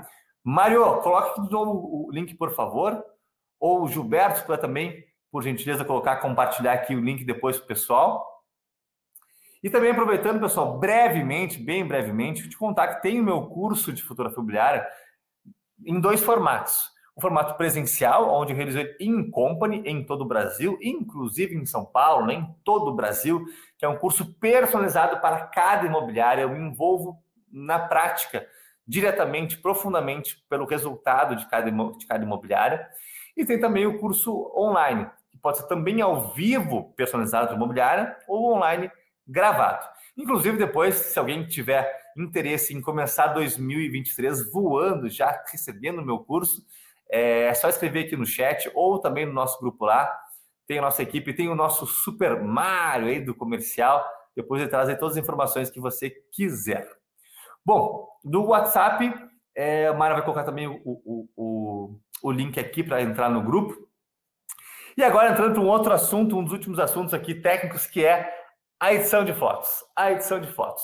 Mário, coloque de novo o link, por favor. Ou o Gilberto, para também, por gentileza, colocar, compartilhar aqui o link depois para o pessoal. E também aproveitando, pessoal, brevemente, bem brevemente, te contar que tem o meu curso de fotografia imobiliária em dois formatos um formato presencial, onde eu realizei em company em todo o Brasil, inclusive em São Paulo, né, em todo o Brasil, que é um curso personalizado para cada imobiliária. Eu me envolvo na prática, diretamente, profundamente, pelo resultado de cada, de cada imobiliária. E tem também o curso online, que pode ser também ao vivo, personalizado para imobiliária, ou online gravado. Inclusive, depois, se alguém tiver interesse em começar 2023 voando, já recebendo o meu curso, é só escrever aqui no chat ou também no nosso grupo lá. Tem a nossa equipe, tem o nosso Super Mario aí do comercial. Depois ele trazer todas as informações que você quiser. Bom, do WhatsApp, é, o Mário vai colocar também o, o, o, o link aqui para entrar no grupo. E agora entrando para um outro assunto, um dos últimos assuntos aqui técnicos, que é a edição de fotos. A edição de fotos.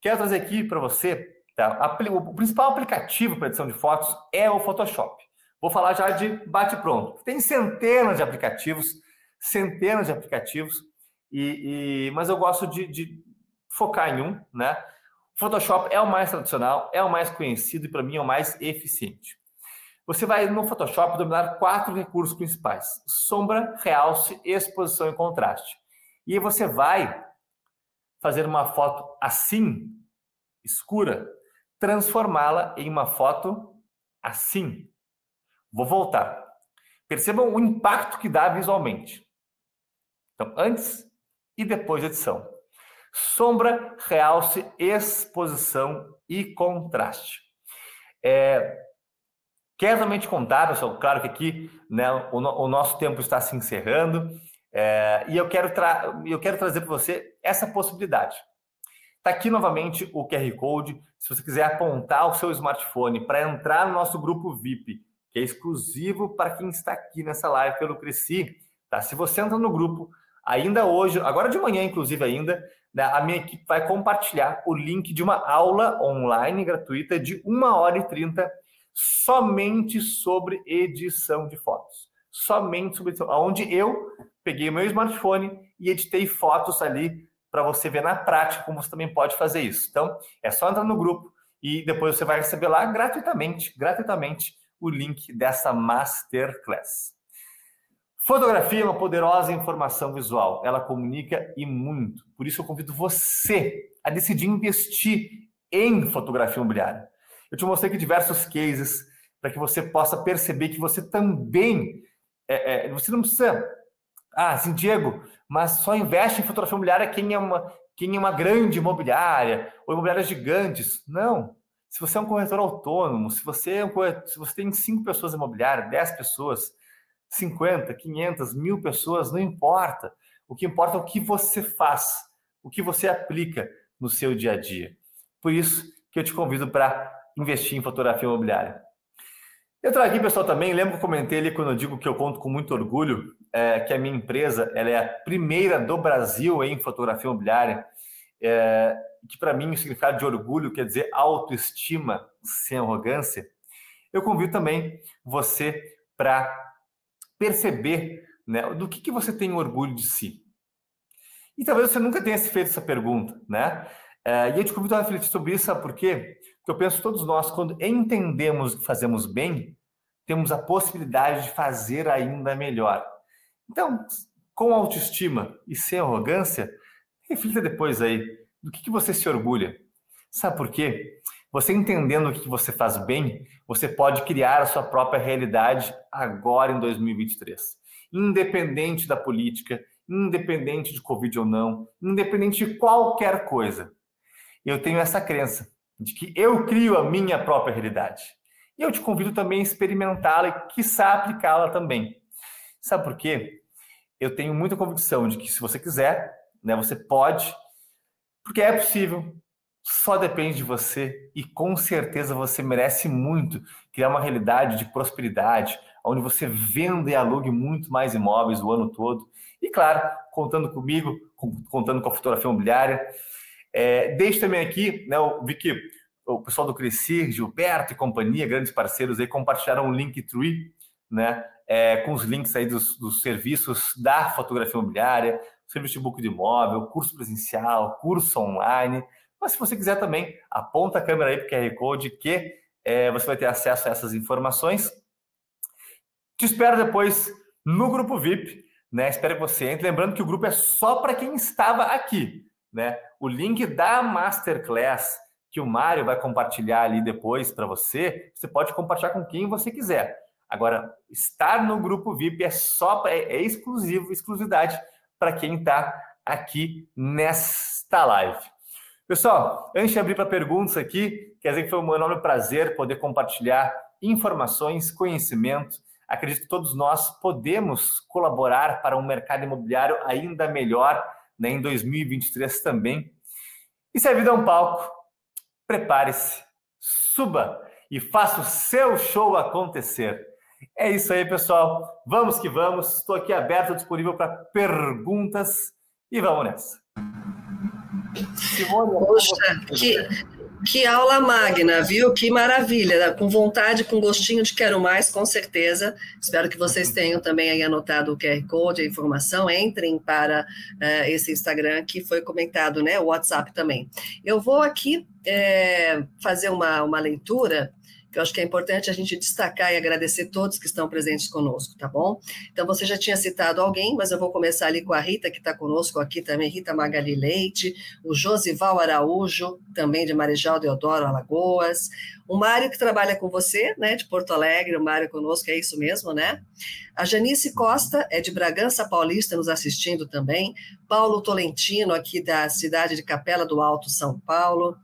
Quero trazer aqui para você, tá? o principal aplicativo para edição de fotos é o Photoshop. Vou falar já de bate-pronto. Tem centenas de aplicativos, centenas de aplicativos, e, e mas eu gosto de, de, focar em um, né? Photoshop é o mais tradicional, é o mais conhecido e para mim é o mais eficiente. Você vai no Photoshop dominar quatro recursos principais: sombra, realce, exposição e contraste. E você vai fazer uma foto assim, escura, transformá-la em uma foto assim. Vou voltar. Percebam o impacto que dá visualmente. Então, antes e depois da edição. Sombra, realce, exposição e contraste. É, quero também te contar, pessoal, claro que aqui né, o, o nosso tempo está se encerrando, é, e eu quero, eu quero trazer para você essa possibilidade. Está aqui novamente o QR Code. Se você quiser apontar o seu smartphone para entrar no nosso grupo VIP, é exclusivo para quem está aqui nessa live pelo Cresci, tá? Se você entra no grupo, ainda hoje, agora de manhã, inclusive, ainda, né, a minha equipe vai compartilhar o link de uma aula online gratuita de 1 hora e 30 somente sobre edição de fotos. Somente sobre edição, onde eu peguei meu smartphone e editei fotos ali para você ver na prática como você também pode fazer isso. Então, é só entrar no grupo e depois você vai receber lá gratuitamente, gratuitamente, o link dessa masterclass. Fotografia é uma poderosa informação visual. Ela comunica e muito. Por isso eu convido você a decidir investir em fotografia imobiliária. Eu te mostrei aqui diversos cases para que você possa perceber que você também é, é, você não precisa ah, assim, Diego, mas só investe em fotografia imobiliária quem é uma, quem é uma grande imobiliária ou imobiliárias gigantes. Não. Se você é um corretor autônomo, se você, é um corretor, se você tem cinco pessoas imobiliárias, dez pessoas, 50, 500, mil pessoas, não importa. O que importa é o que você faz, o que você aplica no seu dia a dia. Por isso que eu te convido para investir em fotografia imobiliária. Eu trago aqui, pessoal, também, lembro que eu comentei ali quando eu digo que eu conto com muito orgulho, é, que a minha empresa ela é a primeira do Brasil em fotografia imobiliária, é, que para mim o significado de orgulho quer dizer autoestima sem arrogância. Eu convido também você para perceber né, do que, que você tem orgulho de si. E talvez você nunca tenha se feito essa pergunta, né? É, e eu te convido a refletir sobre isso, sabe por quê? Porque eu penso que todos nós, quando entendemos que fazemos bem, temos a possibilidade de fazer ainda melhor. Então, com autoestima e sem arrogância, reflita depois aí do que, que você se orgulha. Sabe por quê? Você entendendo o que você faz bem, você pode criar a sua própria realidade agora em 2023. Independente da política, independente de Covid ou não, independente de qualquer coisa. Eu tenho essa crença de que eu crio a minha própria realidade. E eu te convido também a experimentá-la e, quiçá, aplicá-la também. Sabe por quê? Eu tenho muita convicção de que se você quiser, né, você pode, porque é possível, só depende de você e com certeza você merece muito criar uma realidade de prosperidade, onde você venda e alugue muito mais imóveis o ano todo. E claro, contando comigo, contando com a fotografia imobiliária. É, deixe também aqui, né, eu vi que o pessoal do Crescer, Gilberto e companhia, grandes parceiros aí, compartilharam um Linktree, né, é, com os links aí dos, dos, serviços da fotografia imobiliária, serviço de book de imóvel, curso presencial, curso online. Mas se você quiser também, aponta a câmera aí para o QR Code que é, você vai ter acesso a essas informações. Te espero depois no grupo VIP, né? Espero que você entre. Lembrando que o grupo é só para quem estava aqui, né? O link da Masterclass que o Mário vai compartilhar ali depois para você, você pode compartilhar com quem você quiser. Agora, estar no grupo VIP é só é, é exclusivo, exclusividade para quem está aqui nesta live. Pessoal, antes de abrir para perguntas aqui, quer dizer que foi um enorme prazer poder compartilhar informações, conhecimento. Acredito que todos nós podemos colaborar para um mercado imobiliário ainda melhor né, em 2023 também. E se a vida é um palco, prepare-se, suba e faça o seu show acontecer. É isso aí, pessoal. Vamos que vamos. Estou aqui aberto, disponível para perguntas e vamos nessa. Simone, Poxa, que, que aula magna, viu? Que maravilha. Com vontade, com gostinho de quero mais, com certeza. Espero que vocês tenham também aí anotado o QR Code, a informação. Entrem para uh, esse Instagram que foi comentado, né? O WhatsApp também. Eu vou aqui é, fazer uma, uma leitura eu acho que é importante a gente destacar e agradecer todos que estão presentes conosco, tá bom? Então, você já tinha citado alguém, mas eu vou começar ali com a Rita, que está conosco aqui também, Rita Magali Leite, o Josival Araújo, também de Marejal Deodoro, Alagoas, o Mário, que trabalha com você, né, de Porto Alegre, o Mário conosco, é isso mesmo, né? A Janice Costa, é de Bragança Paulista, nos assistindo também. Paulo Tolentino, aqui da cidade de Capela do Alto, São Paulo.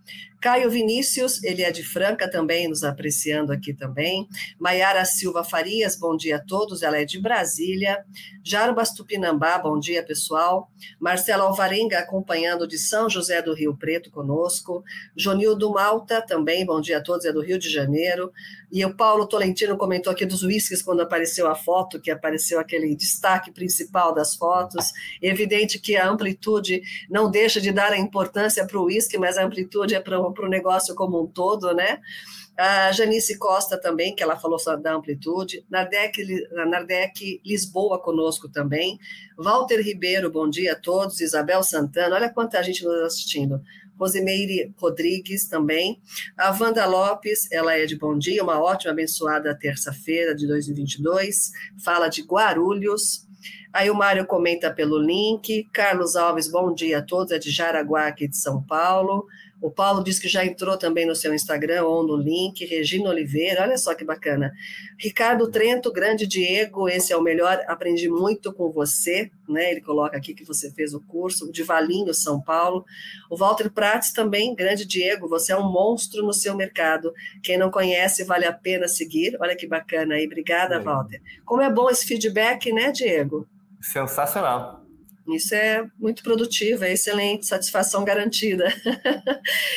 Caio Vinícius, ele é de Franca também, nos apreciando aqui também. Maiara Silva Farias, bom dia a todos, ela é de Brasília. Jarbas Tupinambá, bom dia, pessoal. Marcelo Alvarenga, acompanhando de São José do Rio Preto conosco. Jonildo Malta, também, bom dia a todos, é do Rio de Janeiro. E o Paulo Tolentino comentou aqui dos uísques quando apareceu a foto, que apareceu aquele destaque principal das fotos. Evidente que a amplitude não deixa de dar a importância para o uísque, mas a amplitude é para o negócio como um todo, né? A Janice Costa também, que ela falou da amplitude. Nardec, Nardec Lisboa conosco também. Walter Ribeiro, bom dia a todos. Isabel Santana, olha quanta gente nos assistindo. Rosimeire Rodrigues também. A Wanda Lopes, ela é de Bom Dia, uma ótima, abençoada terça-feira de 2022. Fala de Guarulhos. Aí o Mário comenta pelo link. Carlos Alves, bom dia a todos, é de Jaraguá, aqui de São Paulo. O Paulo disse que já entrou também no seu Instagram ou no link. Regina Oliveira, olha só que bacana. Ricardo Trento, grande Diego, esse é o melhor. Aprendi muito com você, né? Ele coloca aqui que você fez o curso de Valinho, São Paulo. O Walter Prates também, grande Diego, você é um monstro no seu mercado. Quem não conhece, vale a pena seguir. Olha que bacana aí. Obrigada, é. Walter. Como é bom esse feedback, né, Diego? Sensacional. Isso é muito produtivo, é excelente, satisfação garantida.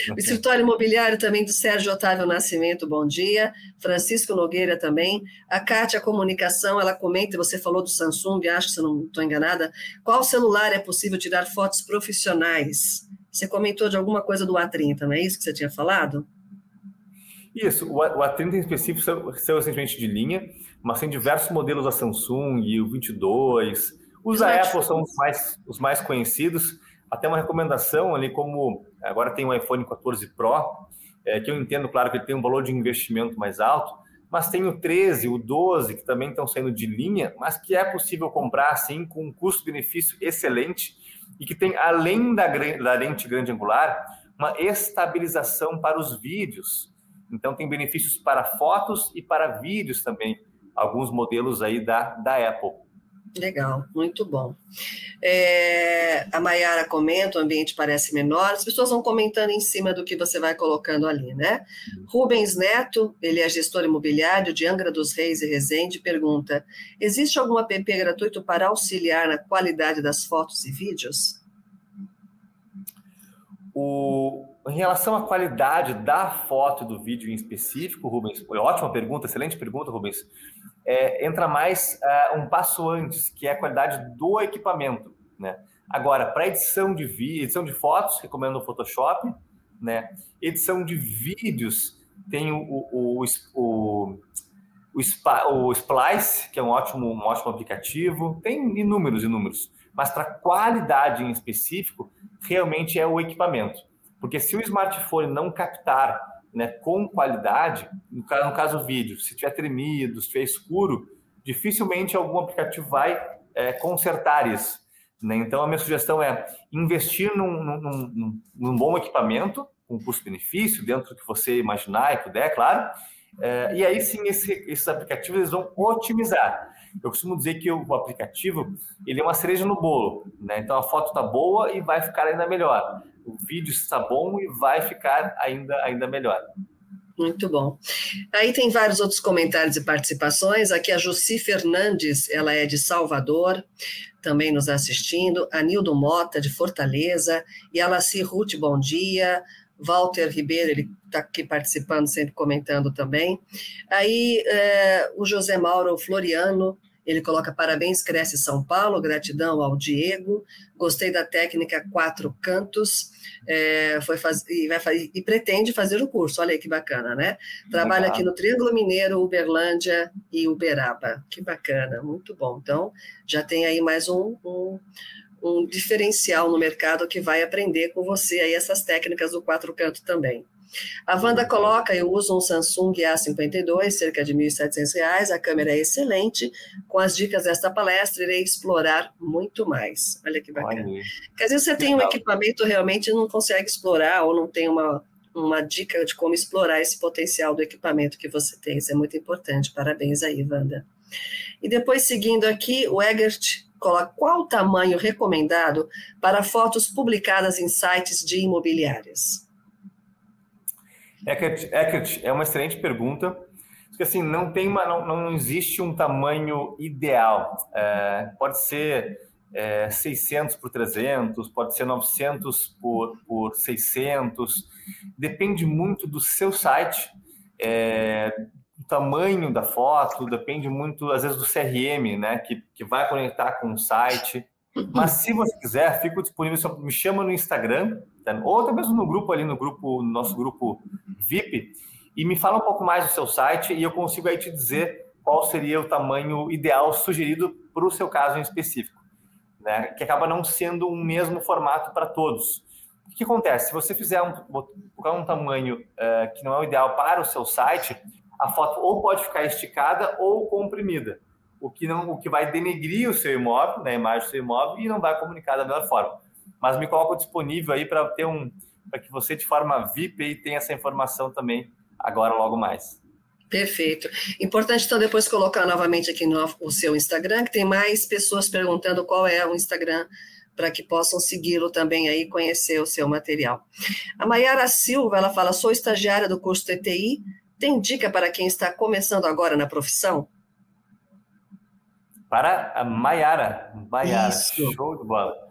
Okay. o escritório imobiliário também do Sérgio Otávio Nascimento, bom dia. Francisco Nogueira também. A Kátia Comunicação, ela comenta, você falou do Samsung, acho que se não estou enganada. Qual celular é possível tirar fotos profissionais? Você comentou de alguma coisa do A30, não é isso que você tinha falado? Isso, o A30 em específico saiu recentemente de linha, mas tem diversos modelos da Samsung, o 22, os da Apple são os mais, os mais conhecidos. Até uma recomendação ali, como agora tem o iPhone 14 Pro, é, que eu entendo, claro, que ele tem um valor de investimento mais alto, mas tem o 13, o 12, que também estão saindo de linha, mas que é possível comprar assim com um custo-benefício excelente e que tem, além da, da lente grande angular, uma estabilização para os vídeos. Então tem benefícios para fotos e para vídeos também, alguns modelos aí da, da Apple. Legal, muito bom. É, a Mayara comenta, o ambiente parece menor, as pessoas vão comentando em cima do que você vai colocando ali, né? Rubens Neto, ele é gestor imobiliário de Angra dos Reis e Resende, pergunta: existe algum app gratuito para auxiliar na qualidade das fotos e vídeos? O, em relação à qualidade da foto e do vídeo em específico, Rubens, ótima pergunta, excelente pergunta, Rubens é, entra mais uh, um passo antes, que é a qualidade do equipamento. Né? Agora, para edição de vídeo, edição de fotos, recomendo o Photoshop, né? Edição de vídeos, tem o, o, o, o, o, Splice, que é um ótimo, um ótimo aplicativo, tem inúmeros, inúmeros. Mas para qualidade em específico, realmente é o equipamento. Porque se o smartphone não captar né, com qualidade, no caso, no caso vídeo, se tiver tremido, se tiver escuro, dificilmente algum aplicativo vai é, consertar isso. Né? Então, a minha sugestão é investir num, num, num, num bom equipamento, com custo-benefício, dentro do que você imaginar e puder, claro. É, e aí sim, esse, esses aplicativos eles vão otimizar. Eu costumo dizer que o aplicativo ele é uma cereja no bolo. Né? Então, a foto está boa e vai ficar ainda melhor o vídeo está bom e vai ficar ainda, ainda melhor. Muito bom. Aí tem vários outros comentários e participações. Aqui a Jussi Fernandes, ela é de Salvador, também nos assistindo. A Nildo Mota, de Fortaleza. E a Laci Ruth, bom dia. Walter Ribeiro, ele está aqui participando, sempre comentando também. Aí é, o José Mauro Floriano, ele coloca parabéns, cresce São Paulo, gratidão ao Diego, gostei da técnica quatro cantos, é, foi faz, e, vai, e pretende fazer o curso, olha aí que bacana, né? Trabalha aqui no Triângulo Mineiro, Uberlândia e Uberaba, que bacana, muito bom. Então, já tem aí mais um, um, um diferencial no mercado que vai aprender com você aí essas técnicas do quatro canto também. A Wanda coloca, eu uso um Samsung A52, cerca de R$ 1.700, a câmera é excelente, com as dicas desta palestra irei explorar muito mais. Olha que bacana. Olha. Quer dizer, você tem um equipamento realmente não consegue explorar ou não tem uma, uma dica de como explorar esse potencial do equipamento que você tem, isso é muito importante, parabéns aí, Wanda. E depois, seguindo aqui, o Egert coloca qual o tamanho recomendado para fotos publicadas em sites de imobiliárias? Eckert, Eckert é uma excelente pergunta. Porque assim, não tem uma, não, não existe um tamanho ideal. É, pode ser é, 600 por 300, pode ser 900 por, por 600. Depende muito do seu site, é, tamanho da foto, depende muito, às vezes, do CRM, né? Que, que vai conectar com o site. Mas se você quiser, fico disponível, só me chama no Instagram? Ou até mesmo no grupo ali, no grupo, no nosso grupo VIP, e me fala um pouco mais do seu site e eu consigo aí te dizer qual seria o tamanho ideal sugerido para o seu caso em específico, né? Que acaba não sendo um mesmo formato para todos. O que acontece? Se você fizer um, um tamanho uh, que não é o ideal para o seu site, a foto ou pode ficar esticada ou comprimida, o que não, o que vai denegrir o seu imóvel, né, a imagem do seu imóvel e não vai comunicar da melhor forma. Mas me coloco disponível aí para ter um, para que você de forma VIP aí tenha essa informação também agora logo mais. Perfeito. Importante então depois colocar novamente aqui no o seu Instagram, que tem mais pessoas perguntando qual é o Instagram para que possam segui-lo também aí conhecer o seu material. A Mayara Silva, ela fala: "Sou estagiária do curso TTI, tem dica para quem está começando agora na profissão? Para a Maiara. Maiara, show de bola.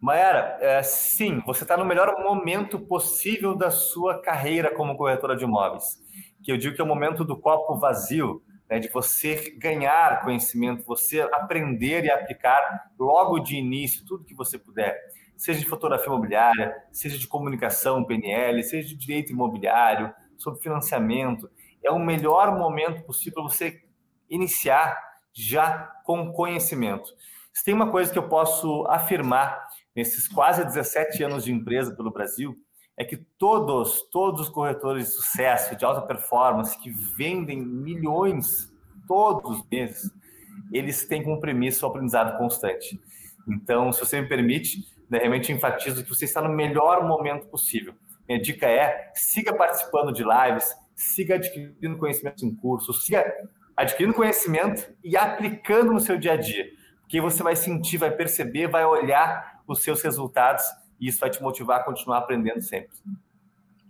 Maiara, é, sim, você está no melhor momento possível da sua carreira como corretora de imóveis. Que eu digo que é o momento do copo vazio, né, de você ganhar conhecimento, você aprender e aplicar logo de início tudo que você puder. Seja de fotografia imobiliária, seja de comunicação PNL, seja de direito imobiliário, sobre financiamento. É o melhor momento possível para você iniciar já com conhecimento. Se tem uma coisa que eu posso afirmar nesses quase 17 anos de empresa pelo Brasil, é que todos, todos os corretores de sucesso, de alta performance, que vendem milhões todos os meses, eles têm como premissa o aprendizado constante. Então, se você me permite, né, realmente enfatizo que você está no melhor momento possível. Minha dica é: siga participando de lives, siga adquirindo conhecimento em cursos, siga adquirindo conhecimento e aplicando no seu dia a dia. Porque você vai sentir, vai perceber, vai olhar os seus resultados e isso vai te motivar a continuar aprendendo sempre.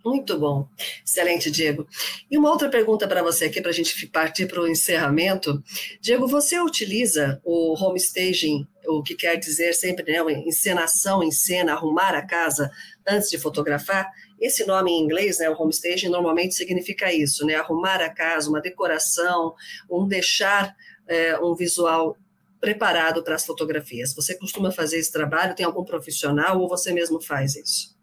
Muito bom. Excelente, Diego. E uma outra pergunta para você aqui, para a gente partir para o encerramento. Diego, você utiliza o home staging, o que quer dizer sempre, né, encenação em cena, arrumar a casa antes de fotografar? Esse nome em inglês, né, o home staging, normalmente significa isso, né, arrumar a casa, uma decoração, um deixar é, um visual preparado para as fotografias. Você costuma fazer esse trabalho? Tem algum profissional ou você mesmo faz isso?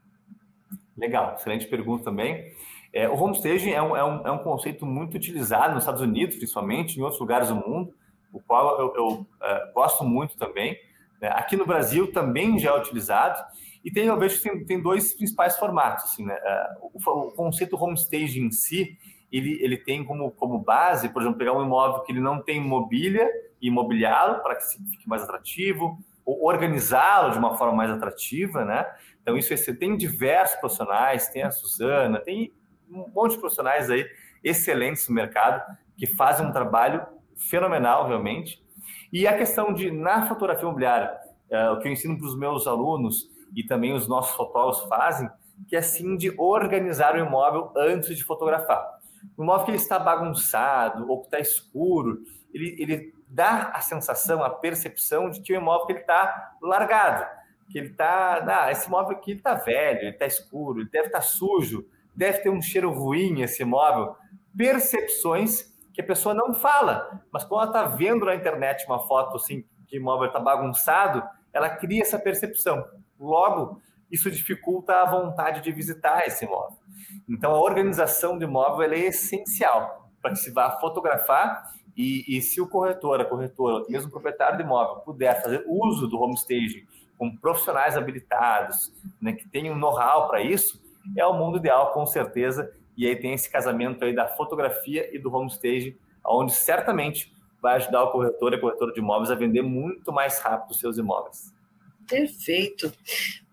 Legal, excelente pergunta também. É, o homestaging é um, é, um, é um conceito muito utilizado nos Estados Unidos, principalmente, em outros lugares do mundo, o qual eu, eu uh, gosto muito também. Né? Aqui no Brasil também já é utilizado, e tem, eu vejo que tem, tem dois principais formatos. Assim, né? Uh, o, o, conceito homestaging em si, ele, ele tem como, como base, por exemplo, pegar um imóvel que ele não tem mobília e imobiliá-lo para que fique mais atrativo, ou organizá-lo de uma forma mais atrativa, né? Então, isso você tem diversos profissionais, tem a Suzana, tem um monte de profissionais aí excelentes no mercado que fazem um trabalho fenomenal, realmente. E a questão de, na fotografia imobiliária, é, o que eu ensino para os meus alunos e também os nossos fotógrafos fazem, que é assim de organizar o imóvel antes de fotografar. O imóvel que ele está bagunçado ou que está escuro, ele, ele dá a sensação, a percepção de que o imóvel está largado que ele tá, ah, esse móvel aqui está velho, ele está escuro, ele deve estar tá sujo, deve ter um cheiro ruim esse móvel. Percepções que a pessoa não fala, mas quando ela está vendo na internet uma foto assim que o móvel está bagunçado, ela cria essa percepção. Logo, isso dificulta a vontade de visitar esse imóvel. Então, a organização do imóvel é essencial para que se vá fotografar e, e, se o corretor, a corretora, ou mesmo o proprietário do imóvel puder fazer uso do home staging com profissionais habilitados, né, que tenham know-how para isso, é o mundo ideal, com certeza. E aí tem esse casamento aí da fotografia e do homestage, onde certamente vai ajudar o corretor e a corretora de imóveis a vender muito mais rápido os seus imóveis. Perfeito.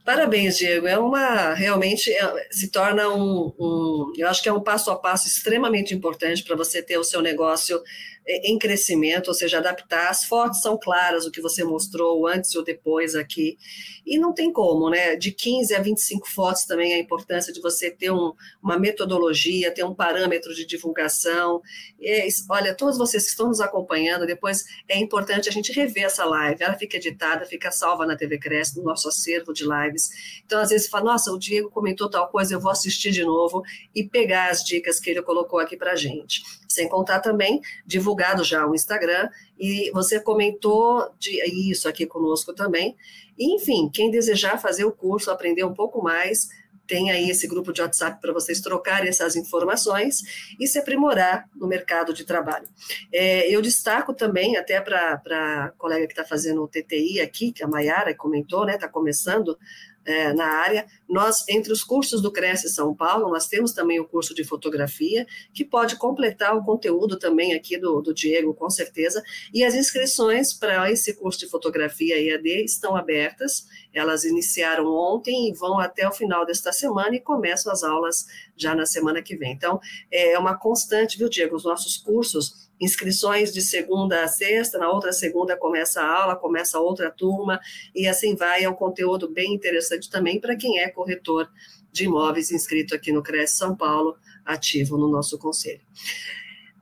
Parabéns, Diego. É uma realmente é, se torna um, um, eu acho que é um passo a passo extremamente importante para você ter o seu negócio em crescimento, ou seja, adaptar. As fotos são claras, o que você mostrou antes e o depois aqui. E não tem como, né? De 15 a 25 fotos também a importância de você ter um, uma metodologia, ter um parâmetro de divulgação. E, olha, todos vocês que estão nos acompanhando, depois é importante a gente rever essa live. Ela fica editada, fica salva na TV Cresce, no nosso acervo de lives. Então, às vezes, fala, nossa, o Diego comentou tal coisa, eu vou assistir de novo e pegar as dicas que ele colocou aqui para gente. Sem contar também, divulgado já o Instagram, e você comentou de, isso aqui conosco também. E, enfim, quem desejar fazer o curso, aprender um pouco mais, tem aí esse grupo de WhatsApp para vocês trocarem essas informações e se aprimorar no mercado de trabalho. É, eu destaco também, até para a colega que está fazendo o TTI aqui, que a Mayara comentou, né, está começando é, na área. Nós, entre os cursos do Cresce São Paulo, nós temos também o curso de fotografia, que pode completar o conteúdo também aqui do, do Diego, com certeza. E as inscrições para esse curso de fotografia EAD estão abertas. Elas iniciaram ontem e vão até o final desta semana e começam as aulas já na semana que vem. Então, é uma constante, viu, Diego? Os nossos cursos inscrições de segunda a sexta, na outra segunda começa a aula, começa outra turma, e assim vai. É um conteúdo bem interessante também para quem é corretor de imóveis inscrito aqui no Cresce São Paulo, ativo no nosso conselho.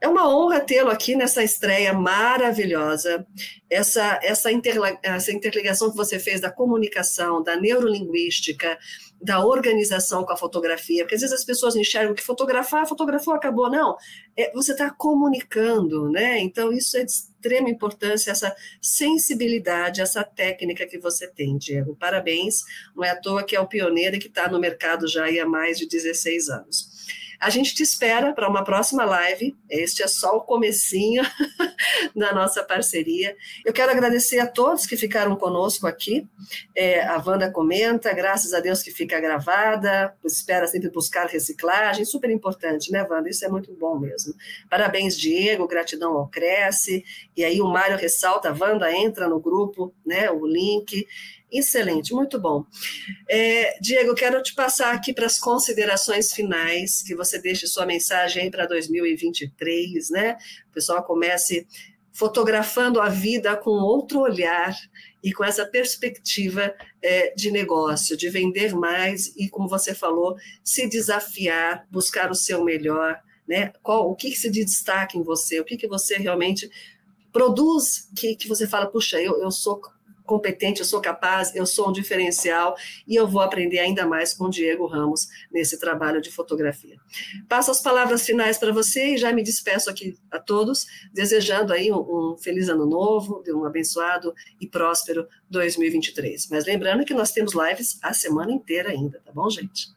É uma honra tê-lo aqui nessa estreia maravilhosa, essa, essa, essa interligação que você fez da comunicação, da neurolinguística, da organização com a fotografia, porque às vezes as pessoas enxergam que fotografar, fotografou, acabou. Não, é, você está comunicando, né? Então, isso é de extrema importância, essa sensibilidade, essa técnica que você tem, Diego. Parabéns, não é à toa que é o pioneiro que está no mercado já há mais de 16 anos. A gente te espera para uma próxima live. Este é só o comecinho da nossa parceria. Eu quero agradecer a todos que ficaram conosco aqui. É, a Wanda comenta, graças a Deus que fica gravada, espera sempre buscar reciclagem, super importante, né, Wanda? Isso é muito bom mesmo. Parabéns, Diego, gratidão ao Cresce. E aí o Mário ressalta, Wanda entra no grupo, né, o link. Excelente, muito bom. É, Diego, quero te passar aqui para as considerações finais, que você deixe sua mensagem para 2023, né? O pessoal comece fotografando a vida com outro olhar e com essa perspectiva é, de negócio, de vender mais e, como você falou, se desafiar, buscar o seu melhor, né? Qual, o que, que se destaca em você, o que, que você realmente produz que, que você fala, puxa, eu, eu sou competente, eu sou capaz, eu sou um diferencial e eu vou aprender ainda mais com o Diego Ramos nesse trabalho de fotografia. Passo as palavras finais para você e já me despeço aqui a todos, desejando aí um, um feliz ano novo, um abençoado e próspero 2023. Mas lembrando que nós temos lives a semana inteira ainda, tá bom, gente?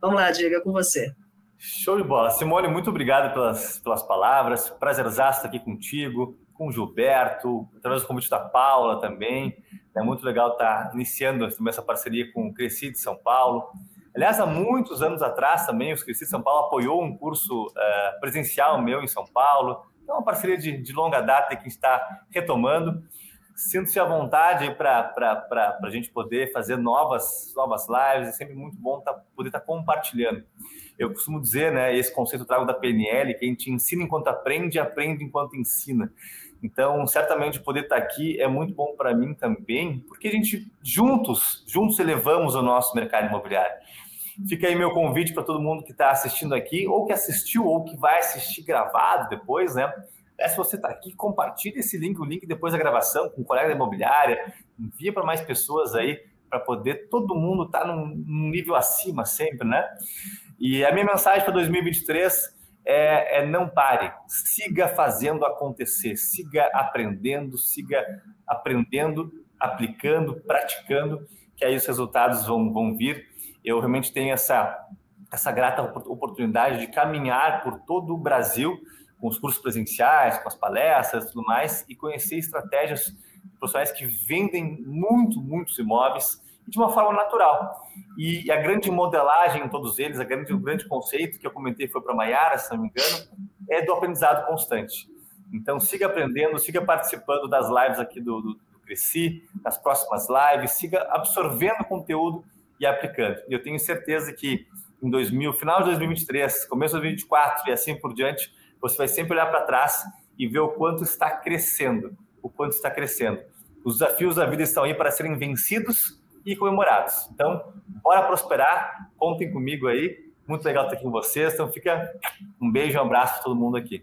Vamos lá, Diego, é com você. Show de bola. Simone, muito obrigado pelas, pelas palavras. Prazerzaço estar aqui contigo com o Gilberto, através do convite da Paula também. É muito legal estar iniciando essa parceria com o Cresci de São Paulo. Aliás, há muitos anos atrás também, o Cresci de São Paulo apoiou um curso uh, presencial meu em São Paulo. É uma parceria de, de longa data que está retomando. Sinto-se à vontade para a gente poder fazer novas, novas lives. É sempre muito bom tá, poder estar tá compartilhando. Eu costumo dizer, né, esse conceito eu trago da PNL, que a gente ensina enquanto aprende, aprende enquanto ensina. Então, certamente poder estar aqui é muito bom para mim também, porque a gente juntos, juntos elevamos o nosso mercado imobiliário. Fica aí meu convite para todo mundo que está assistindo aqui, ou que assistiu, ou que vai assistir gravado depois, né? É, se você está aqui, compartilhe esse link, o link depois da gravação com um colega da imobiliária, envia para mais pessoas aí, para poder todo mundo estar tá num nível acima sempre, né? E a minha mensagem para 2023 é, é, não pare, siga fazendo acontecer, siga aprendendo, siga aprendendo, aplicando, praticando, que aí os resultados vão, vão vir. Eu realmente tenho essa, essa grata oportunidade de caminhar por todo o Brasil com os cursos presenciais, com as palestras tudo mais, e conhecer estratégias profissionais que vendem muito, muitos imóveis de uma forma natural. E a grande modelagem em todos eles, a grande, o grande conceito que eu comentei foi para Maiara, se não me engano, é do aprendizado constante. Então, siga aprendendo, siga participando das lives aqui do, do, do Cresci, nas próximas lives, siga absorvendo conteúdo e aplicando. Eu tenho certeza que em 2000, final de 2023, começo de 2024 e assim por diante, você vai sempre olhar para trás e ver o quanto está crescendo, o quanto está crescendo. Os desafios da vida estão aí para serem vencidos e comemorados. Então, bora prosperar, contem comigo aí. Muito legal estar aqui com vocês. Então, fica um beijo, um abraço para todo mundo aqui.